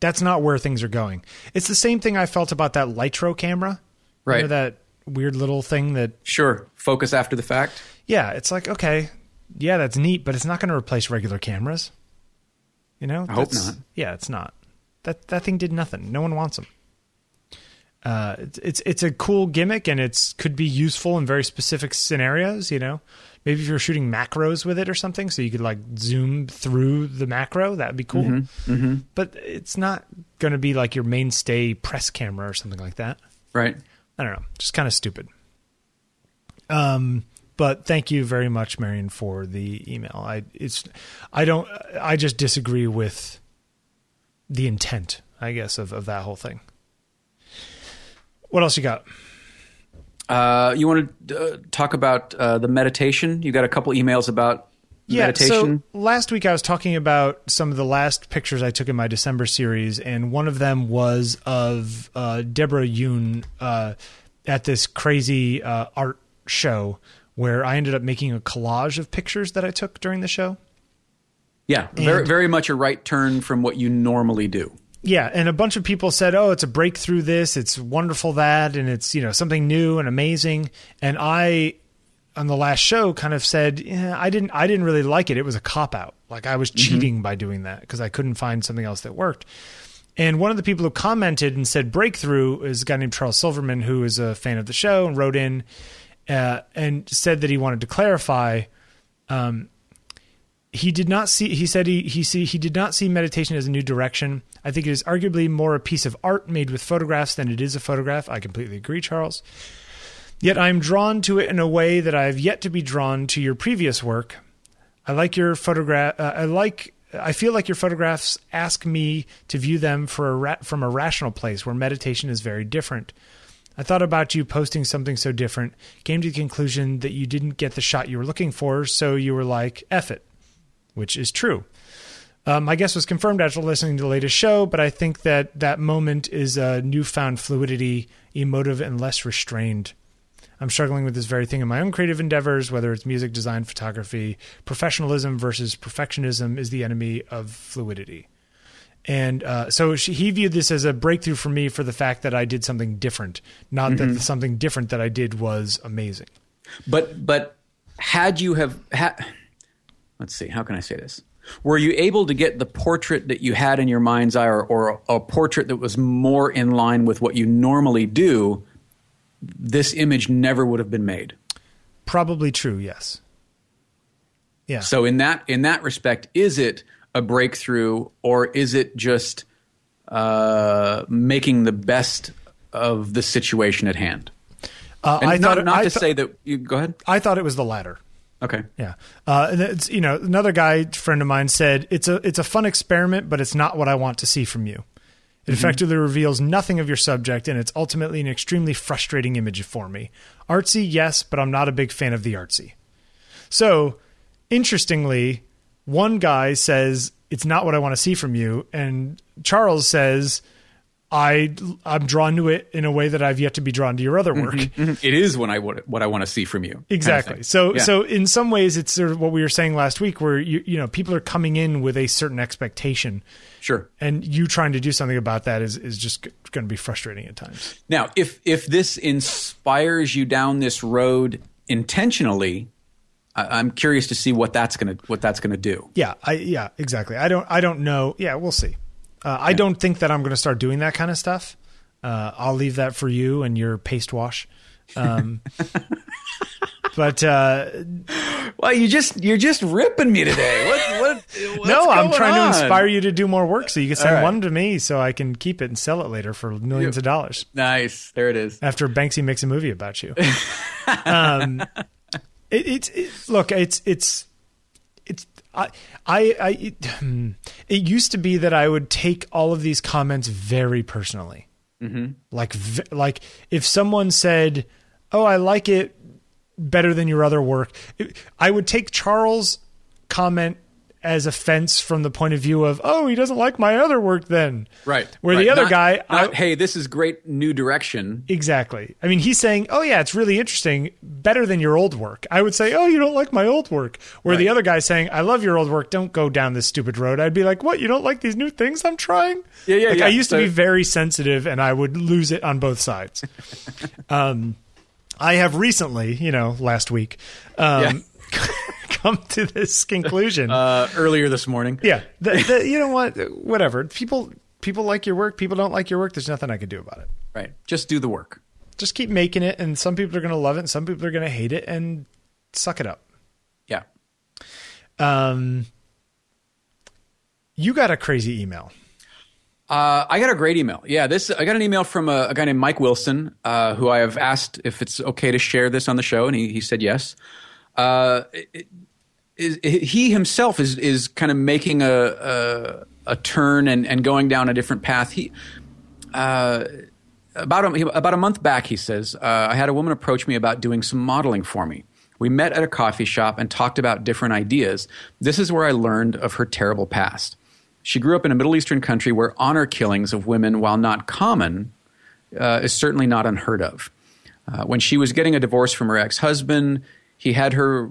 that's not where things are going. It's the same thing I felt about that Lytro camera. Right. Remember that weird little thing that, Sure, focus after the fact. yeah, it's like, okay, yeah, that's neat, but it's not going to replace regular cameras. You know? I hope not. Yeah, it's not. That that thing did nothing. No one wants them. Uh, it's, it's it's a cool gimmick and it's could be useful in very specific scenarios. You know, maybe if you're shooting macros with it or something, so you could like zoom through the macro, that'd be cool. Mm-hmm. But it's not going to be like your mainstay press camera or something like that. Right. I don't know, just kind of stupid. Um, but thank you very much, Marion, for the email. I it's I don't I just disagree with the intent, I guess, of, of that whole thing. What else you got? Uh, you want to uh, talk about uh, the meditation? You got a couple emails about Yeah, meditation? so last week I was talking about some of the last pictures I took in my December series, and one of them was of uh, Deborah Yoon uh, at this crazy uh, art show where I ended up making a collage of pictures that I took during the show. yeah, very very much a right turn from what you normally do. Yeah, and a bunch of people said, "Oh, it's a breakthrough this, it's wonderful that, and it's, you know, something new and amazing." And I on the last show kind of said, yeah, I didn't I didn't really like it. It was a cop out. Like I was cheating by doing that because I couldn't find something else that worked. And one of the people who commented and said breakthrough is a guy named Charles Silverman, who is a fan of the show and wrote in uh, and said that he wanted to clarify. Um, he did not see. He said he he see he did not see meditation as a new direction. I think it is arguably more a piece of art made with photographs than it is a photograph. I completely agree, Charles. Yet I am drawn to it in a way that I have yet to be drawn to your previous work. I like your photograph. Uh, I like. I feel like your photographs ask me to view them a ra- from a rational place where meditation is very different. I thought about you posting something so different, came to the conclusion that you didn't get the shot you were looking for, so you were like, F it, which is true. Um, my guess was confirmed after listening to the latest show, but I think that that moment is a newfound fluidity, emotive, and less restrained. I'm struggling with this very thing in my own creative endeavors, whether it's music, design, photography. Professionalism versus perfectionism is the enemy of fluidity. And uh, so she, he viewed this as a breakthrough for me for the fact that I did something different, not that something different that I did was amazing. But but had you have had, let's see, how can I say this? Were you able to get the portrait that you had in your mind's eye, or, or a portrait that was more in line with what you normally do? This image never would have been made. Probably true, yes. Yeah. So in that in that respect, is it a breakthrough, or is it just uh, making the best of the situation at hand? Uh, I not, thought not I to thought- say that you go ahead. I thought it was the latter. Okay. Yeah, uh, and it's you know another guy friend of mine said it's a it's a fun experiment, but it's not what I want to see from you. It effectively reveals nothing of your subject, and it's ultimately an extremely frustrating image for me. Artsy, yes, but I'm not a big fan of the artsy. So, interestingly, one guy says it's not what I want to see from you, and Charles says I I'm drawn to it in a way that I've yet to be drawn to your other work. Mm-hmm. Mm-hmm. It is when I what, what I want to see from you. kind of Exactly. So Yeah. so in some ways it's sort of what we were saying last week where you you know people are coming in with a certain expectation sure. and you trying to do something about that is is just going to be frustrating at times. Now, if if this inspires you down this road intentionally, I'm curious to see what that's gonna what that's gonna do. Yeah, I yeah, exactly. I don't I don't know. Yeah, we'll see. Uh, I don't think that I'm going to start doing that kind of stuff. Uh, I'll leave that for you and your paste wash. Um, but uh, Well, you just you're just ripping me today. What what? no, I'm trying on? to inspire you to do more work so you can send right. one to me so I can keep it and sell it later for millions of dollars. Nice, there it is. after Banksy makes a movie about you. um, it, it's it, look, it's it's I I, I it, used to be that I would take all of these comments very personally. Mm-hmm. Like like if someone said, "Oh, I like it better than your other work," I would take Charles' comment as offense from the point of view of, "Oh, he doesn't like my other work." Then Right. where right. the other Not- guy, not, I- hey, this is great new direction. Exactly. I mean, he's saying, "Oh yeah, it's really interesting, better than your old work." I would say, "Oh, you don't like my old work." Where the other guy's saying, "I love your old work. Don't go down this stupid road." I'd be like, "What? You don't like these new things I'm trying?" Yeah, yeah, Like, yeah. I used to be very sensitive, and I would lose it on both sides. um, I have recently, you know, last week, um, come to this conclusion. Uh, earlier this morning. yeah, the, the, you know what? Whatever. People people like your work. People don't like your work. There's nothing I can do about it. Right. Just do the work. just keep making it and some people are going to love it and some people are going to hate it and suck it up Yeah. um you got a crazy email Uh, I got a great email. Yeah, this I got an email from a, a guy named Mike Wilson, uh, who I have asked if it's okay to share this on the show, and he, he said yes. Uh, he himself is is kind of making a a, a turn and, and going down a different path. He uh, about a, about a month back, he says, uh, I had a woman approach me about doing some modeling for me. We met at a coffee shop and talked about different ideas. This is where I learned of her terrible past. She grew up in a Middle Eastern country where honor killings of women, while not common, uh, is certainly not unheard of. Uh, when she was getting a divorce from her ex husband, he had her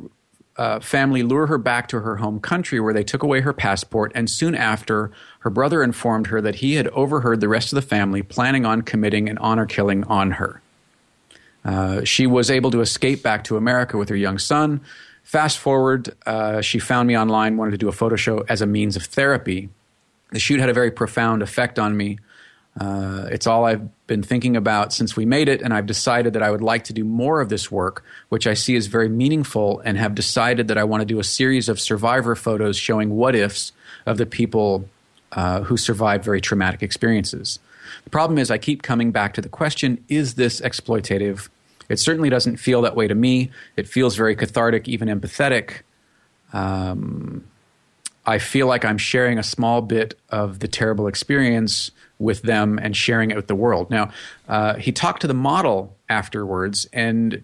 uh, family lure her back to her home country where they took away her passport, and soon after, her brother informed her that he had overheard the rest of the family planning on committing an honor killing on her. Uh, she was able to escape back to America with her young son. Fast forward, uh, she found me online, wanted to do a photo show as a means of therapy. The shoot had a very profound effect on me. Uh, it's all I've been thinking about since we made it, and I've decided that I would like to do more of this work, which I see as very meaningful, and have decided that I want to do a series of survivor photos showing what ifs of the people uh, who survived very traumatic experiences. The problem is, I keep coming back to the question is this exploitative? It certainly doesn't feel that way to me. It feels very cathartic, even empathetic. Um, I feel like I'm sharing a small bit of the terrible experience with them and sharing it with the world. Now, uh, he talked to the model afterwards, and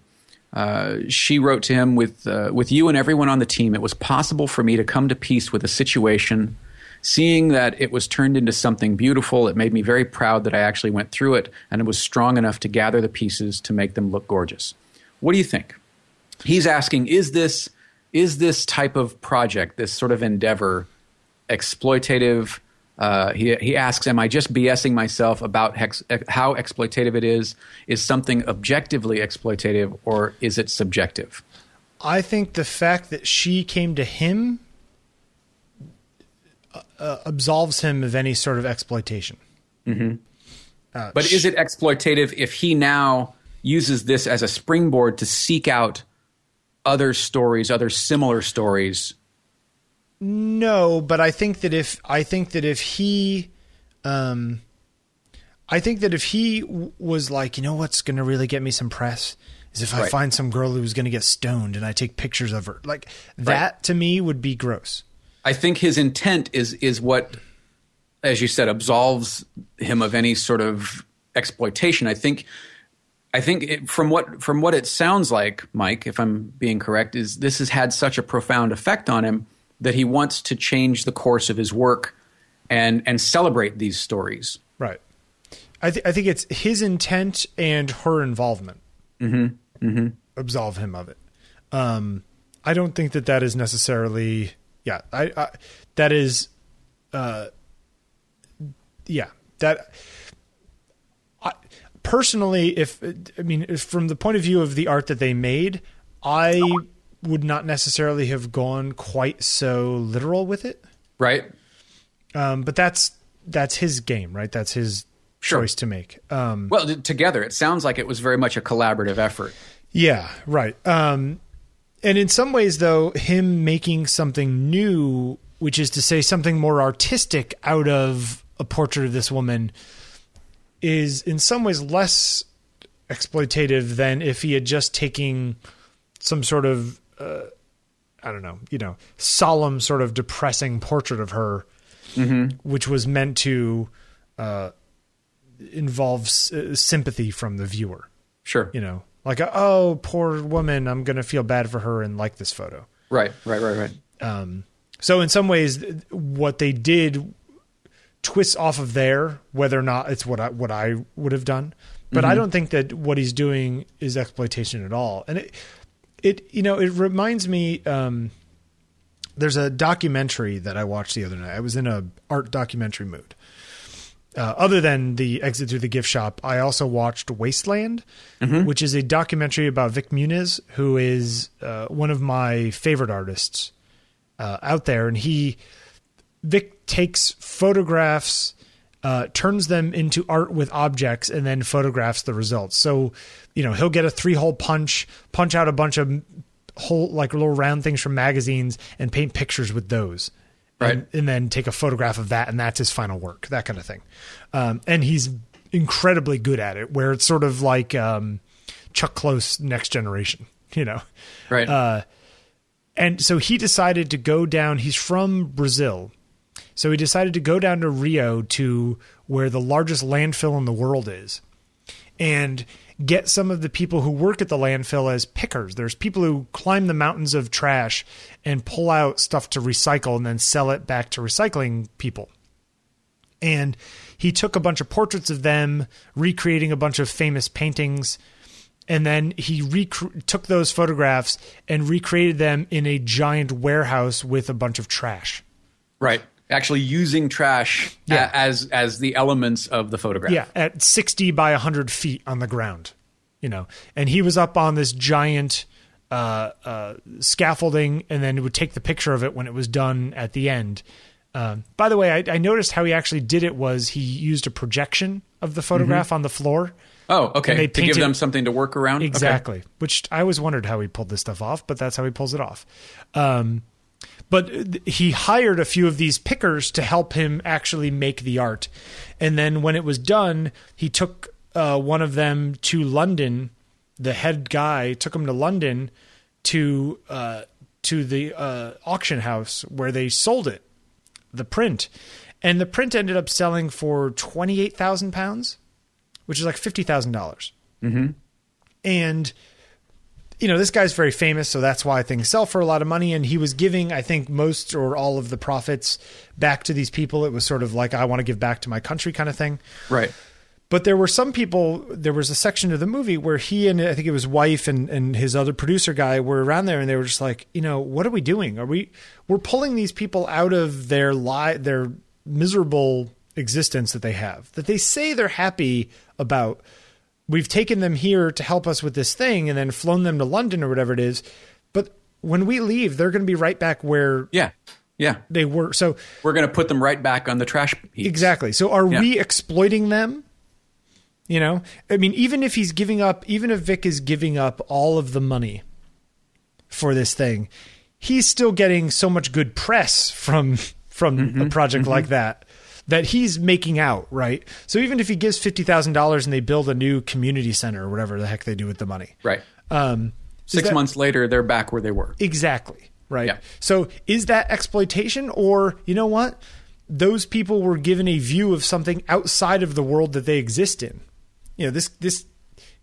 uh, she wrote to him with uh, with you and everyone on the team. It was possible for me to come to peace with a situation. Seeing that it was turned into something beautiful, it made me very proud that I actually went through it and it was strong enough to gather the pieces to make them look gorgeous. What do you think? He's asking, is this is this type of project, this sort of endeavor, exploitative? Uh, he, he asks, Am I just BSing myself about hex, how exploitative it is? Is something objectively exploitative or is it subjective? I think the fact that she came to him uh, uh absolves him of any sort of exploitation. Mm-hmm. Uh, but is it exploitative if he now uses this as a springboard to seek out other stories, other similar stories no, but I think that if I think that if he, um, I think that if he w- was like, you know, what's going to really get me some press is if I right. find some girl who's going to get stoned and I take pictures of her. Like that right. to me would be gross. I think his intent is is what, as you said, absolves him of any sort of exploitation. I think. I think it, from what from what it sounds like, Mike, if I'm being correct, is this has had such a profound effect on him that he wants to change the course of his work and and celebrate these stories. Right. I, th- I think it's his intent and her involvement mm-hmm. Mm-hmm. absolve him of it. Um, I don't think that that is necessarily. Yeah, I, I that is. Uh, yeah, that. I, personally, if I mean, if from the point of view of the art that they made, I would not necessarily have gone quite so literal with it. Right. Um, but that's that's his game, right? That's his sure. choice to make. Um, well, together, it sounds like it was very much a collaborative effort. Yeah, right. Um, and in some ways, though, him making something new, which is to say something more artistic out of a portrait of this woman, is in some ways less exploitative than if he had just taken some sort of uh, I don't know, you know, solemn sort of depressing portrait of her, mm-hmm. which was meant to uh, involve s- uh, sympathy from the viewer. Sure, you know, like oh, poor woman, I'm gonna feel bad for her and like this photo. Right, right, right, right. Um, so in some ways, what they did twists off of there, whether or not it's what I what I would have done. But mm-hmm. I don't think that what he's doing is exploitation at all. And it, it you know it reminds me. Um, there's a documentary that I watched the other night. I was in a art documentary mood. Uh, other than the exit through the gift shop, I also watched Waste Land, mm-hmm. which is a documentary about Vik Muniz, who is uh, one of my favorite artists uh, out there. And he, Vic takes photographs, uh, turns them into art with objects, and then photographs the results. So you know, he'll get a three hole punch, punch out a bunch of whole like little round things from magazines and paint pictures with those. Right. And, and then take a photograph of that and that's his final work, that kind of thing. Um, and he's incredibly good at it, where it's sort of like um, Chuck Close next generation, you know? Right. Uh, and so he decided to go down, he's from Brazil. So he decided to go down to Rio to where the largest landfill in the world is and get some of the people who work at the landfill as pickers. There's people who climb the mountains of trash and pull out stuff to recycle and then sell it back to recycling people. And he took a bunch of portraits of them, recreating a bunch of famous paintings. And then he rec- took those photographs and recreated them in a giant warehouse with a bunch of trash. Right. Actually using trash Yeah. a- as as the elements of the photograph. Yeah, at 60 by 100 feet on the ground, you know. And he was up on this giant uh, uh, scaffolding and then would take the picture of it when it was done at the end. Um, by the way, I, I noticed how he actually did it was he used a projection of the photograph on the floor. Oh, okay. They to give them something to work around. Okay. Exactly. Which I always wondered how he pulled this stuff off, but that's how he pulls it off. Um, but he hired a few of these pickers to help him actually make the art. And then when it was done, he took uh, one of them to London. The head guy took him to London to uh, to the uh, auction house where they sold it, the print, and the print ended up selling for twenty eight thousand pounds, which is like fifty thousand dollars and you know this guy's very famous so that's why things sell for a lot of money. And he was giving i think most or all of the profits back to these people. It was sort of like i want to give back to my country kind of thing. Right. but there were some people there was a section of the movie where he and i think it was wife and, and his other producer guy were around there and they were just like you know what are we doing? Are we we're pulling these people out of their lie their miserable existence that they have that they say they're happy about we've taken them here to help us with this thing and then flown them to london or whatever it is but when we leave they're going to be right back where Yeah. Yeah. they were so We're going to put them right back on the trash heap. Exactly. So are Yeah. we exploiting them? You know, I mean, even if he's giving up, even if Vik is giving up all of the money for this thing, he's still getting so much good press from from Mm-hmm. a project like that that he's making out, right? So even if he gives fifty thousand dollars and they build a new community center or whatever the heck they do with the money, Right. um, Six that- months later, they're back where they were. Exactly. Right. Yeah. So is that exploitation or you know what? Those people were given a view of something outside of the world that they exist in. You know, this this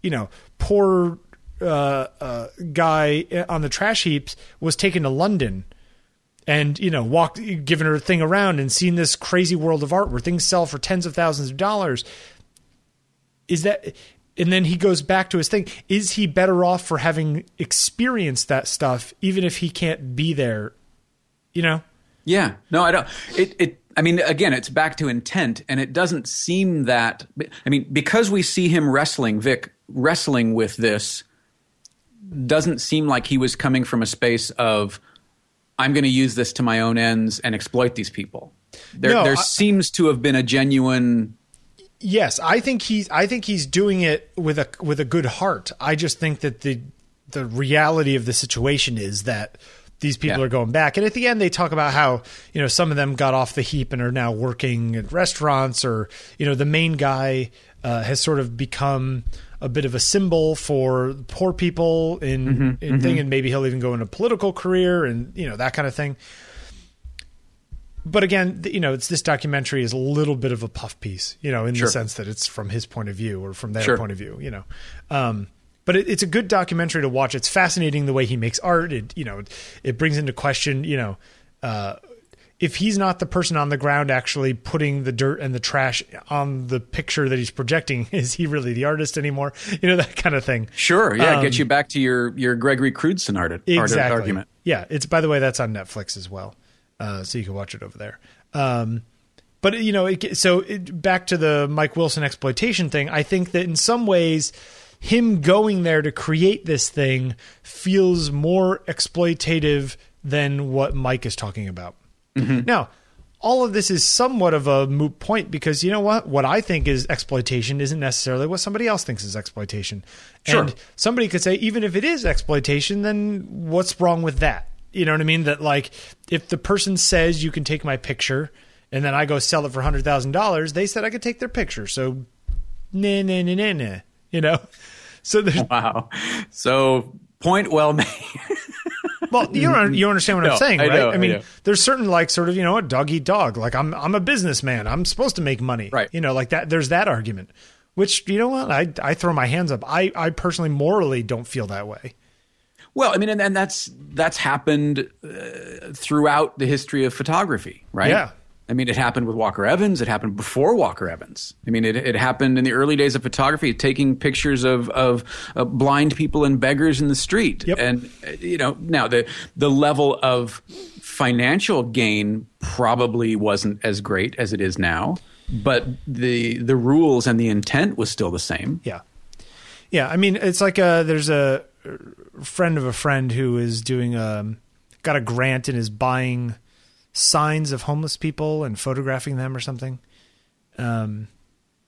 you know, poor uh, uh, guy on the trash heaps was taken to London and you know walked given her a thing around and seen this crazy world of art where things sell for tens of thousands of dollars is that and then he goes back to his thing is he better off for having experienced that stuff even if he can't be there you know Yeah. No, I don't. It, it, I mean, again, it's back to intent, and it doesn't seem that. I mean, because we see him wrestling, Vik wrestling with this, doesn't seem like he was coming from a space of, I'm going to use this to my own ends and exploit these people. There, No, there I- seems to have been a genuine. yes i think he's i think he's doing it with a with a good heart i just think that the the reality of the situation is that these people Yeah. are going back and at the end they talk about how you know some of them got off the heap and are now working at restaurants or you know the main guy uh, has sort of become a bit of a symbol for poor people in, in thing and maybe he'll even go into a political career and you know that kind of thing but again, you know, it's this documentary is a little bit of a puff piece, you know, in Sure. the sense that it's from his point of view or from their Sure. point of view, you know. Um, but it, it's a good documentary to watch. It's fascinating the way he makes art. It, you know, it, it brings into question, you know, uh, if he's not the person on the ground actually putting the dirt and the trash on the picture that he's projecting, is he really the artist anymore? You know, that kind of thing. Sure, yeah, Um, get you back to your your Gregory Crewdson art, art exactly. argument. Yeah, it's by the way that's on Netflix as well, uh, so you can watch it over there. Um, but you know, it, so it, back to the Mike Wilson exploitation thing. I think that in some ways, him going there to create this thing feels more exploitative than what Mike is talking about. Mm-hmm. Now, all of this is somewhat of a moot point because you know what? What I think is exploitation isn't necessarily what somebody else thinks is exploitation. Sure. And somebody could say, even if it is exploitation, then what's wrong with that? You know what I mean? That like, if the person says you can take my picture, and then I go sell it for hundred thousand dollars, they said I could take their picture. So, nah, nah, nah, nah, nah. You know. So there's Wow. So point well made. well, you don't you understand what No, I'm saying, I right? know, I I mean, know. there's certain like sort of you know a dog eat dog. Like I'm I'm a businessman. I'm supposed to make money, Right. You know, like that. There's that argument. Which you know what I I throw my hands up. I I personally morally don't feel that way. Well, I mean, and, and that's that's happened uh, throughout the history of photography, right? Yeah. I mean, it happened with Walker Evans. It happened before Walker Evans. I mean, it, it happened in the early days of photography, taking pictures of of uh, blind people and beggars in the street. Yep. And uh, you know, now the the level of financial gain probably wasn't as great as it is now, but the the rules and the intent was still the same. Yeah. Yeah, I mean, it's like a, there's a friend of a friend who is doing a got a grant and is buying signs of homeless people and photographing them or something. Um,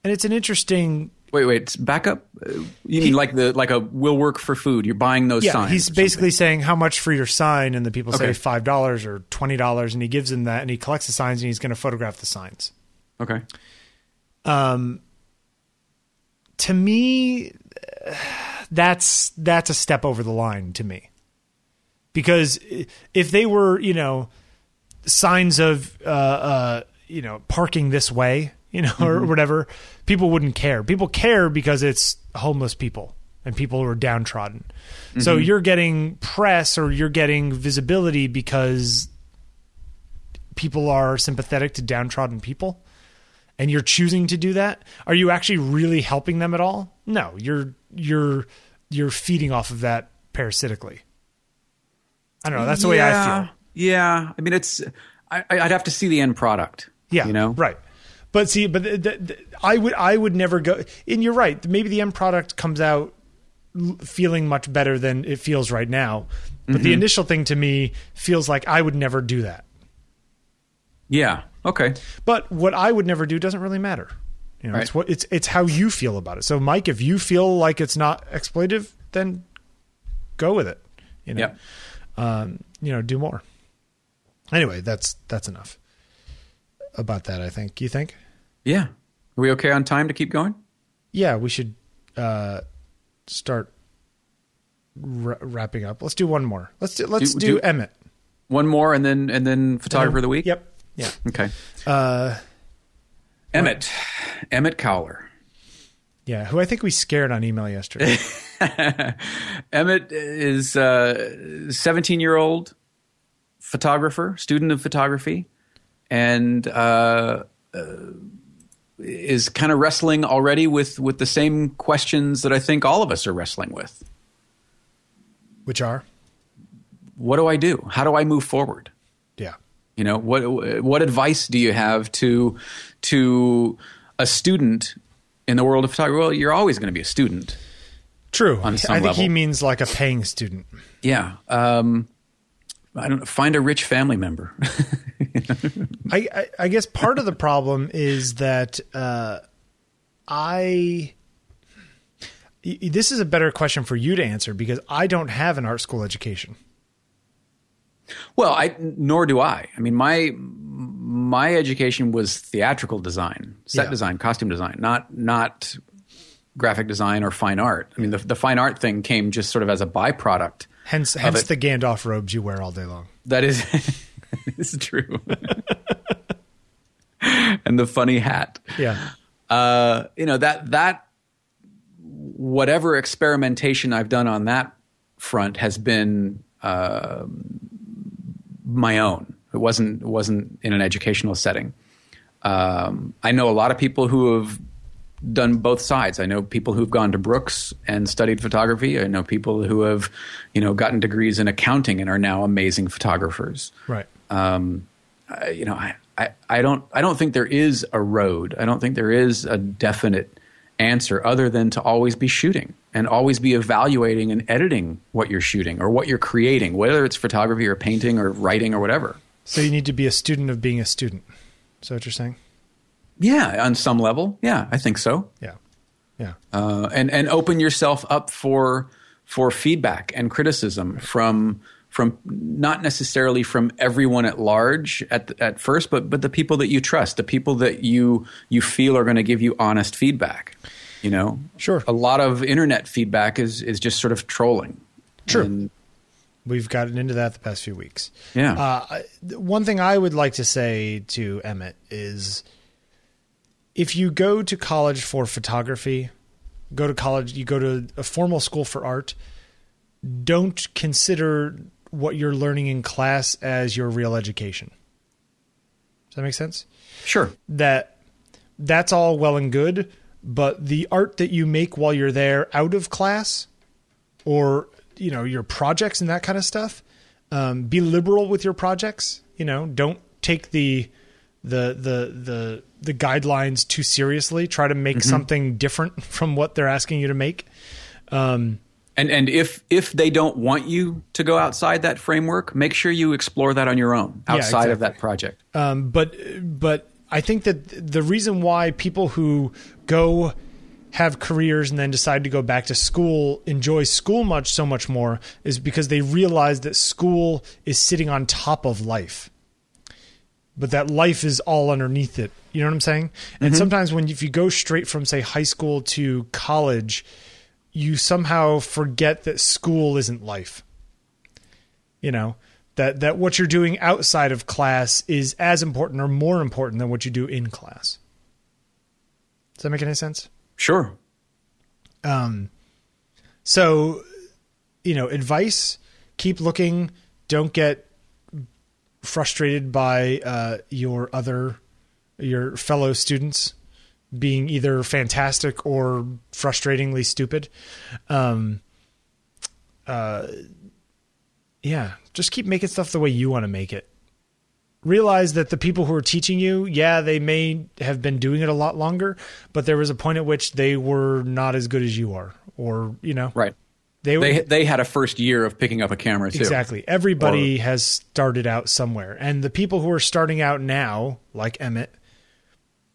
and it's an interesting. Wait, wait, back up. Uh, You mean like the like a will work for food? You're buying those Yeah, signs. he's basically saying how much for your sign, and the people say five dollars or twenty dollars, and he gives them that, and he collects the signs, and he's going to photograph the signs. okay. Um, to me, that's that's a step over the line to me, because if they were, you know, signs of, uh, uh, you know, parking this way, you know, or whatever, people wouldn't care. People care because it's homeless people and people who are downtrodden. So you're getting press or you're getting visibility because people are sympathetic to downtrodden people and you're choosing to do that. Are you actually really helping them at all? No you're you're you're feeding off of that parasitically. I don't know that's the way i feel Yeah, I mean, it's. I, I'd have to see the end product. yeah you know, right but see but th- th- th- i would i would never go and you're right maybe the end product comes out feeling much better than it feels right now but Mm-hmm. the initial thing to me feels like i would never do that Yeah. Okay. But what I would never do doesn't really matter. You know, Right. it's what it's it's how you feel about it. So, Mike, if you feel like it's not exploitive, then go with it. You know, Yep. um, you know, do more. Anyway, that's that's enough about that. I think. You think? Yeah. Are we okay on time to keep going? Yeah, we should uh, start wra- wrapping up. Let's do one more. Let's do let's Do- do, do- Emmett. One more, and then and then photographer of the week. Yep. Yeah. Okay. Uh, Emmett. Emmett Cowler. yeah. Who I think we scared on email yesterday. Emmett is a 17 year old photographer, student of photography, and uh, uh, is kind of wrestling already with, with the same questions that I think all of us are wrestling with. which are What do I do? How do I move forward? yeah. You know, what what advice do you have to to a student in the world of photography? Well, you're always going to be a student. True. I think he means like a paying student. Yeah. Um, I don't know, find a rich family member. I, I, I guess part of the problem is that uh, I. y- This is a better question for you to answer because I don't have an art school education. well, I nor do I. I mean, my my education was theatrical design, set Yeah. design, costume design, not not graphic design or fine art. I mean, the the fine art thing came just sort of as a byproduct. Hence, hence it. the Gandalf robes you wear all day long. That is is true. and the funny hat. Yeah, uh, you know that that whatever experimentation I've done on that front has been uh, my own. It wasn't it wasn't in an educational setting. Um, I know a lot of people who have done both sides. I know people who've gone to Brooks and studied photography. I know people who have, you know, gotten degrees in accounting and are now amazing photographers right. um, I, you know, I, I, I don't I don't think there is a road. I don't think there is a definite answer other than to always be shooting and always be evaluating and editing what you're shooting or what you're creating, whether it's photography or painting or writing or whatever. So you need to be a student of being a student. Is that what you're saying? Yeah, on some level, yeah, I think so. Yeah, yeah, uh, and and open yourself up for for feedback and criticism from from not necessarily from everyone at large at at first, but but the people that you trust, the people that you you feel are going to give you honest feedback. You know, Sure. A lot of internet feedback is is just sort of trolling. True. And, we've gotten into that the past few weeks. yeah. Uh, one thing I would like to say to Emmett is if you go to college for photography, go to college, you go to a formal school for art, don't consider what you're learning in class as your real education. Does that make sense? Sure. That that's all well and good, but the art that you make while you're there out of class or you know your projects and that kind of stuff um, be liberal with your projects you know don't take the the the the the guidelines too seriously try to make something different from what they're asking you to make um, And and if if they don't want you to go outside that framework, make sure you explore that on your own outside of exactly. that project. Um, but but I think that the reason why people who go have careers and then decide to go back to school enjoy school much so much more is because they realize that school is sitting on top of life but that life is all underneath it. You know what i'm saying? And sometimes when if you go straight from say high school to college you somehow forget that school isn't life. You know that that what you're doing outside of class is as important or more important than what you do in class. Does that make any sense? Sure. um so you know advice keep looking don't get frustrated by uh your other your fellow students being either fantastic or frustratingly stupid. Um uh yeah just keep making stuff the way you want to make it. Realize that the people who are teaching you yeah they may have been doing it a lot longer but there was a point at which they were not as good as you are or you know? Right. They were They they had a first year of picking up a camera too. Exactly. Everybody has started out somewhere. And the people who are starting out now, like Emmett,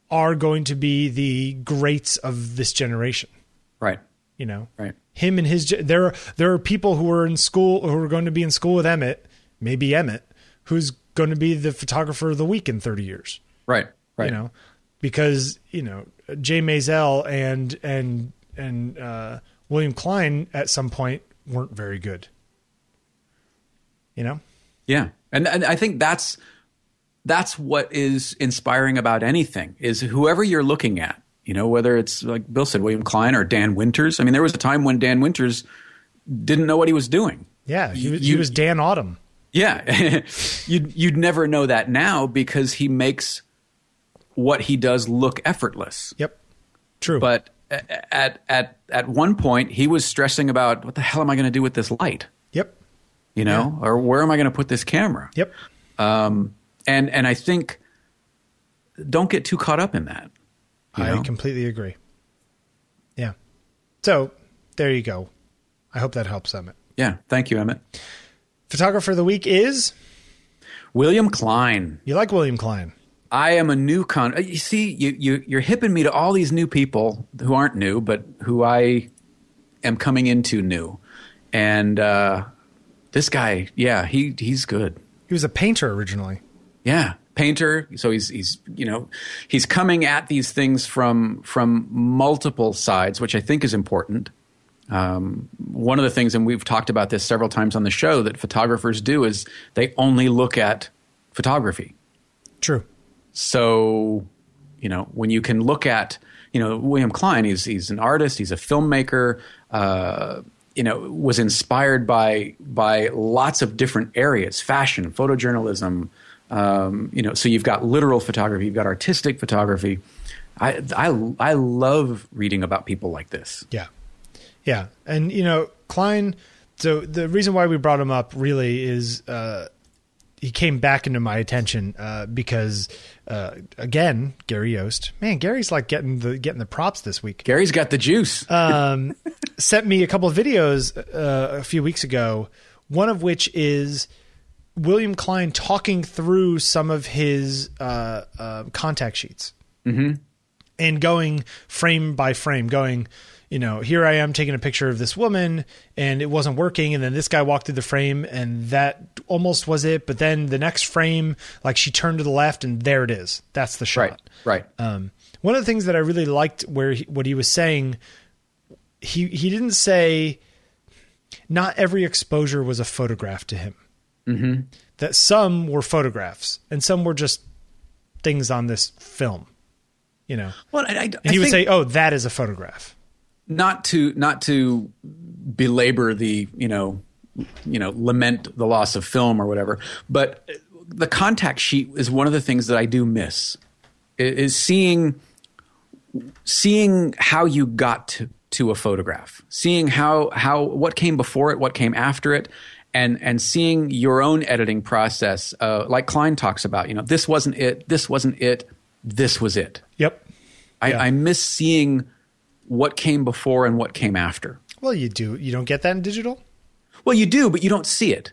are going to be the greats of this generation. Right. You know, Right. him and his, there, are, there are people who are in school, who are going to be in school with Emmett, maybe Emmett, who's going to be the photographer of the week in 30 years. Right. Right. You know, because, you know, Jay Maisel and, and, and, uh, William Klein at some point weren't very good. You know? Yeah, and and I think that's that's what is inspiring about anything is whoever you're looking at. You know, whether it's like Bill said, William Klein or Dan Winters. I mean, there was a time when Dan Winters didn't know what he was doing. Yeah, he, was he was Dan Autumn. Yeah, you'd you'd never know that now because he makes what he does look effortless. Yep, true. But at at at one point, he was stressing about what the hell am I going to do with this light? yep, You know, or where am I going to put this camera? yep, um, and and I think don't get too caught up in that. I know? completely agree. Yeah. So there you go. I hope that helps Emmett. Yeah, thank you, Emmett. Photographer of the week is William Klein. you like William Klein. I am a new con. uh, You see, you, you you're hipping me to all these new people who aren't new, but who I am coming into new. And uh, this guy, yeah, he he's good. He was a painter originally. Yeah, painter. So he's he's you know he's coming at these things from from multiple sides, which I think is important. Um, one of the things, and we've talked about this several times on the show, that photographers do is they only look at photography. True. So, you know, when you can look at, you know, William Klein, he's he's an artist, he's a filmmaker. Uh, you know, was inspired by by lots of different areas: fashion, photojournalism. Um, you know, so you've got literal photography, you've got artistic photography. I I I love reading about people like this. Yeah. Yeah. And, you know, Klein, so the reason why we brought him up really is uh, he came back into my attention uh, because, uh, again, Gary Yost. Man, Gary's like getting the getting the props this week. Gary's got the juice. um, sent me a couple of videos uh, a few weeks ago. One of which is William Klein talking through some of his uh, uh, contact sheets and going frame by frame, going, you know, here I am taking a picture of this woman and it wasn't working. And then this guy walked through the frame and that almost was it. But then the next frame, like she turned to the left and there it is. That's the shot. right, right. Um, one of the things that I really liked where he, what he was saying, he he didn't say not every exposure was a photograph to him. Mm-hmm. That some were photographs and some were just things on this film. You know, Well, I, I, and I he would think say, "Oh, that is a photograph." Not to not to belabor the you know you know lament the loss of film or whatever, but the contact sheet is one of the things that I do miss. Is seeing seeing how you got to, to a photograph, seeing how how what came before it, what came after it, and and seeing your own editing process, uh, like Klein talks about. You know, this wasn't it, this wasn't it, this was it. Yep. I, Yeah. I miss seeing what came before and what came after. Well, you do. You don't get that in digital. Well, you do, but you don't see it.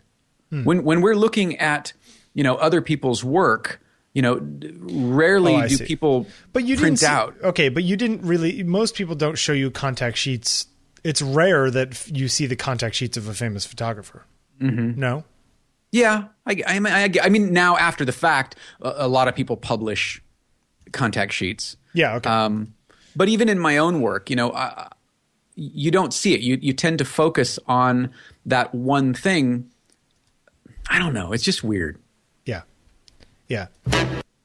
Hmm. When when we're looking at you know other people's work, you know, rarely Oh, do see. people But you print didn't see, out. Okay, but you didn't really. Most people don't show you contact sheets. It's rare that you see the contact sheets of a famous photographer. Mm-hmm. No. Yeah, I, I, mean, I, I mean now after the fact, a, a lot of people publish contact sheets. Yeah. Okay. Um, but even in my own work, you know, I, you don't see it. You you tend to focus on that one thing. I don't know. It's just weird. Yeah, yeah.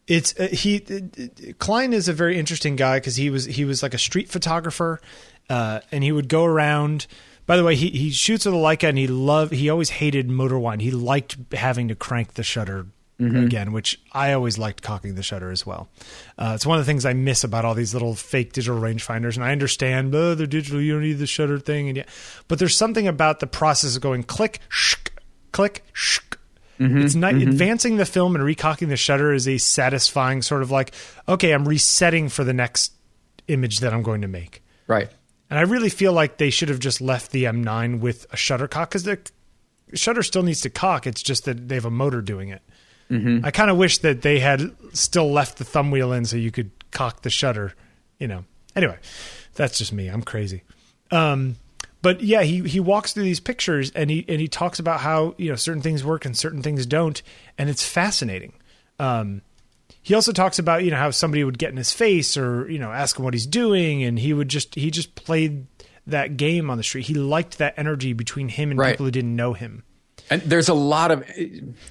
It's uh, he uh, Klein is a very interesting guy because he was he was like a street photographer, uh, and he would go around. By the way, he he shoots with a Leica, and he loved he always hated motor wind. He liked having to crank the shutter Mm-hmm. again, which I always liked cocking the shutter as well. Uh, it's one of the things I miss about all these little fake digital rangefinders, and I understand, oh, they're digital, you don't need the shutter thing, and yeah, but there's something about the process of going click, shk, click, shk, mm-hmm. it's not mm-hmm. advancing the film and recocking the shutter is a satisfying sort of like, okay, I'm resetting for the next image that I'm going to make. Right. And I really feel like they should have just left the M9 with a shutter cock because the shutter still needs to cock. It's just that they have a motor doing it. I kind of wish that they had still left the thumb wheel in so you could cock the shutter. You know. Anyway, that's just me. I'm crazy. Um, but yeah, he he walks through these pictures and he and he talks about how you know certain things work and certain things don't, and it's fascinating. Um, he also talks about you know how somebody would get in his face or you know ask him what he's doing, and he would just he just played that game on the street. He liked that energy between him and Right. people who didn't know him. And there's a lot of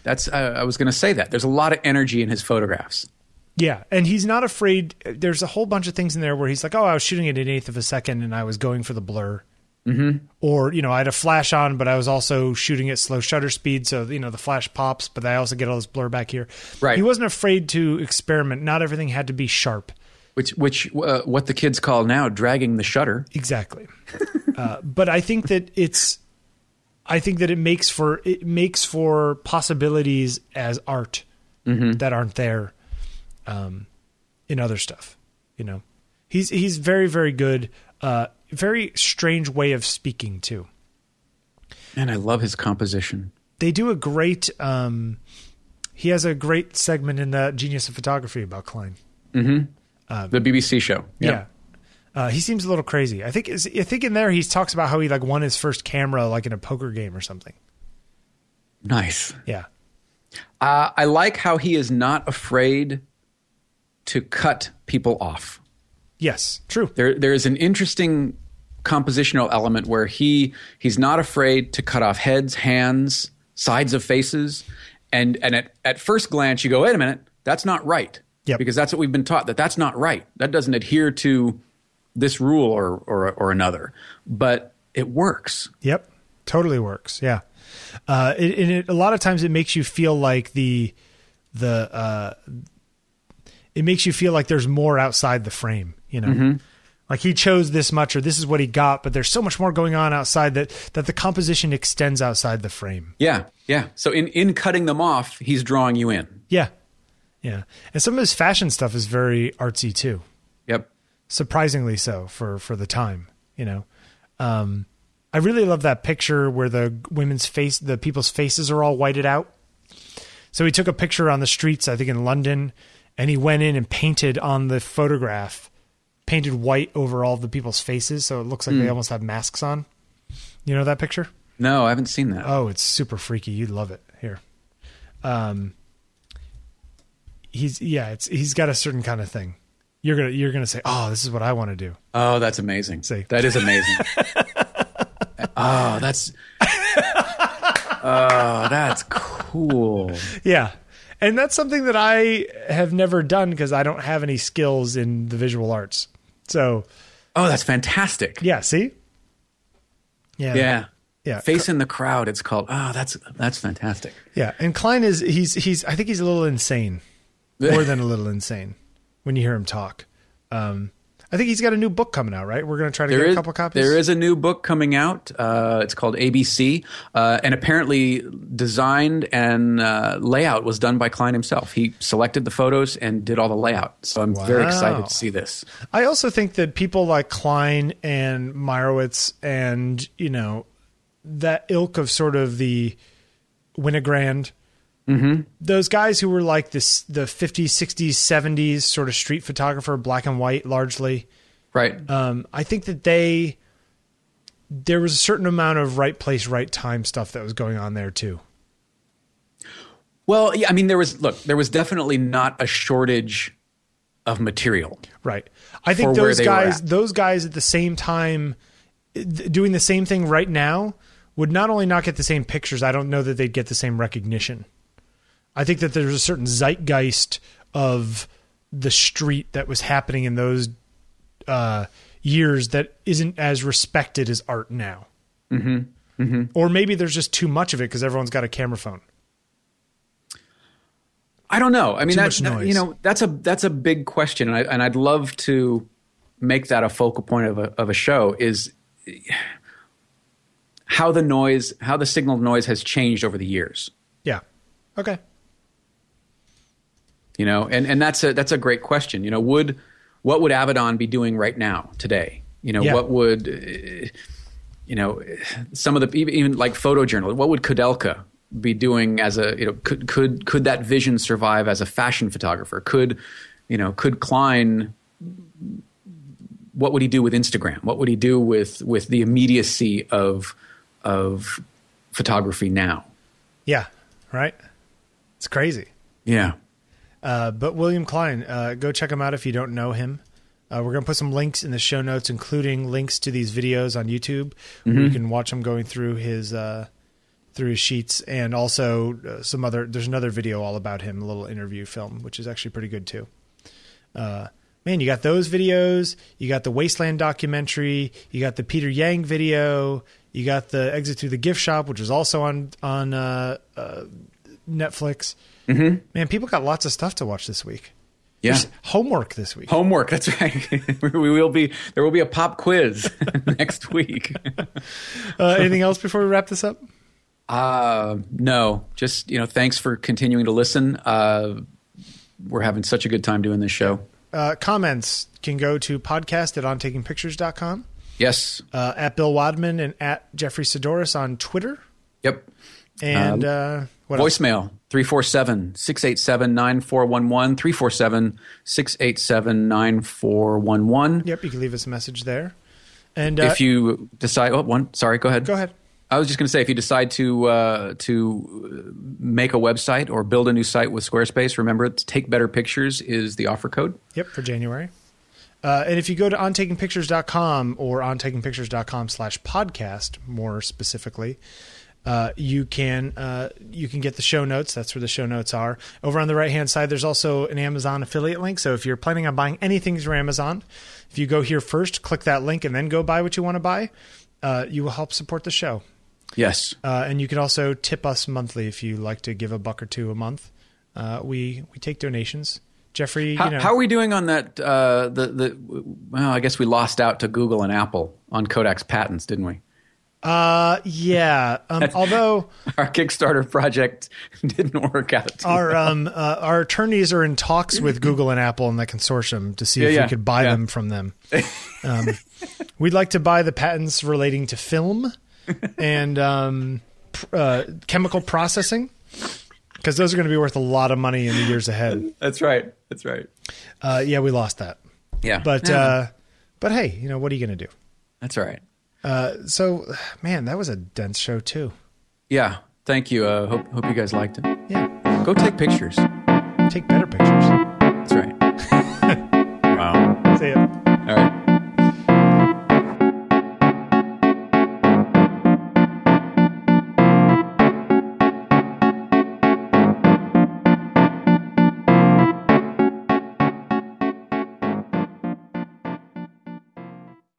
that's. Uh, I was going to say that there's a lot of energy in his photographs. Yeah, and he's not afraid. There's a whole bunch of things in there where he's like, "Oh, I was shooting at an eighth of a second, and I was going for the blur." Mm-hmm. Or you know, I had a flash on, but I was also shooting at slow shutter speed, so you know the flash pops, but I also get all this blur back here. Right. He wasn't afraid to experiment. Not everything had to be sharp. which which uh, what the kids call now dragging the shutter. Exactly. uh, but I think that it's, I think that it makes for it makes for possibilities as art that aren't there, um, in other stuff. You know, he's he's very very good. Uh, very strange way of speaking too. And I love his composition. They do a great. Um, he has a great segment in the Genius of Photography about Klein. the BBC show. Yeah. Uh, he seems a little crazy. I think is I think in there he talks about how he like won his first camera like in a poker game or something. nice. Yeah. Uh, I like how he is not afraid to cut people off. Yes. True. There, there is an interesting compositional element where he he's not afraid to cut off heads, hands, sides of faces, and and at, at first glance you go, wait a minute, that's not right. Yep. Because that's what we've been taught that that's not right. That doesn't adhere to this rule or or or another. But it works. Yep. Totally works. Yeah. Uh, it, it, a lot of times it makes you feel like the the uh, it makes you feel like there's more outside the frame. You know. Like he chose this much, or this is what he got, but there's so much more going on outside that that the composition extends outside the frame. Yeah, yeah. So in in cutting them off, he's drawing you in. Yeah, yeah. And some of his fashion stuff is very artsy too. Yep. Surprisingly so for for the time you know um i really love that picture where the women's face the people's faces are all whited out so he took a picture on the streets i think in london and he went in and painted on the photograph painted white over all the people's faces so it looks like they almost have masks on you know that picture No, I haven't seen that. Oh, it's super freaky. You'd love it. Here. Um he's yeah, it's he's got a certain kind of thing. You're going to you're to say, "Oh, this is what I want to do." Oh, that's amazing. See. That is amazing. oh, that's Oh, that's cool. Yeah. and that's something that I have never done because I don't have any skills in the visual arts. So, Oh, that's fantastic. yeah, see, yeah, Yeah. yeah, Face in the crowd. It's called. Oh, that's that's fantastic. yeah. And Klein is he's he's I think he's a little insane, more than a little insane, when you hear him talk. Um, I think he's got a new book coming out. Right, we're going to try to There get is a couple copies. there is a new book coming out. Uh, it's called ABC, uh, and apparently designed and uh, layout was done by Klein himself. He selected the photos and did all the layout. So I'm very excited to see this. I also think that people like Klein and Meyerowitz and, you know, that ilk of sort of the Winogrand, mm-hmm. those guys who were like this, the 50s, 60s, 70s sort of street photographer, black and white largely. Right. Um, I think that they, there was a certain amount of right place, right time stuff that was going on there too. Well, yeah, I mean, there was look, there was definitely not a shortage of material. Right. I think those guys, those guys at the same time, th- doing the same thing right now would not only not get the same pictures. I don't know that they'd get the same recognition. I think that there's a certain zeitgeist of the street that was happening in those uh, years that isn't as respected as art now. Mm-hmm. Mm-hmm. Or maybe there's just too much of it because everyone's got a camera phone. I don't know. I mean, Too that, much that- noise. you know, that's a that's a big question, and I and I'd love to make that a focal point of a of a show is how the noise, how the signal noise has changed over the years. Yeah. Okay. You know, and and that's a that's a great question. You know, would what would Avedon be doing right now today? You know, Yeah. what would uh, you know some of the even, like photojournal? What would Koudelka be doing as a you know could could could that vision survive as a fashion photographer? Could you know could Klein what would he do with Instagram? What would he do with with the immediacy of of photography now? Yeah. Right. It's crazy. Yeah. Uh, but William Klein, uh, go check him out if you don't know him. Uh, we're going to put some links in the show notes, including links to these videos on YouTube, where you can watch him going through his uh, through his sheets, and also uh, some other. There's another video all about him, a little interview film, which is actually pretty good too. Uh, man, you got those videos. You got the Waste Land documentary. You got the Peter Yang video. You got the Exit Through the Gift Shop, which is also on on uh, uh, Netflix. Mm-hmm. Man, people got lots of stuff to watch this week. Yeah. There's homework this week. Homework. That's right. we will be. There will be a pop quiz next week. Uh, anything else before we wrap this up? Uh, no, just you know, thanks for continuing to listen. Uh, we're having such a good time doing this show. Uh, comments can go to podcast at ontakingpictures.com, Yes. uh, at Bill Wadman and at Jeffrey Saddoris on Twitter. Yep. And uh, what else? Voicemail 347 687 9411. 347 687 9411. Yep, you can leave us a message there. And uh, If you decide, oh, one, sorry, go ahead. go ahead. I was just going to say, if you decide to uh, to make a website or build a new site with Squarespace, remember, take better pictures is the offer code. Yep, for January. Uh, and if you go to ontakingpictures.com or ontakingpictures.com slash podcast, more specifically, uh, you can uh, you can get the show notes. That's where the show notes are. Over on the right hand side, there's also an Amazon affiliate link. So if you're planning on buying anything through Amazon, if you go here first, click that link, and then go buy what you want to buy, uh, you will help support the show. Yes. Uh, and you can also tip us monthly if you like to give a buck or two a month. Uh, we we take donations. Jeffrey, How, you know, how are we doing on that? Uh, the the well, I guess we lost out to Google and Apple on Kodak's patents, didn't we? Uh, yeah. Um, although Our Kickstarter project didn't work out. our um uh, our attorneys are in talks with Google and Apple and the consortium to see Yeah, if yeah, we could buy yeah. them from them. Um, we'd like to buy the patents relating to film and um, pr- uh, chemical processing because those are going to be worth a lot of money in the years ahead. That's right. That's right. Uh, yeah, we lost that, Yeah, but uh, but hey, you know what are you going to do? that's all right. Uh, so, man, that was a dense show too. Yeah. Thank you. Uh, hope hope you guys liked it. Yeah. Go take pictures. Take better pictures. That's right. wow. See ya. All right.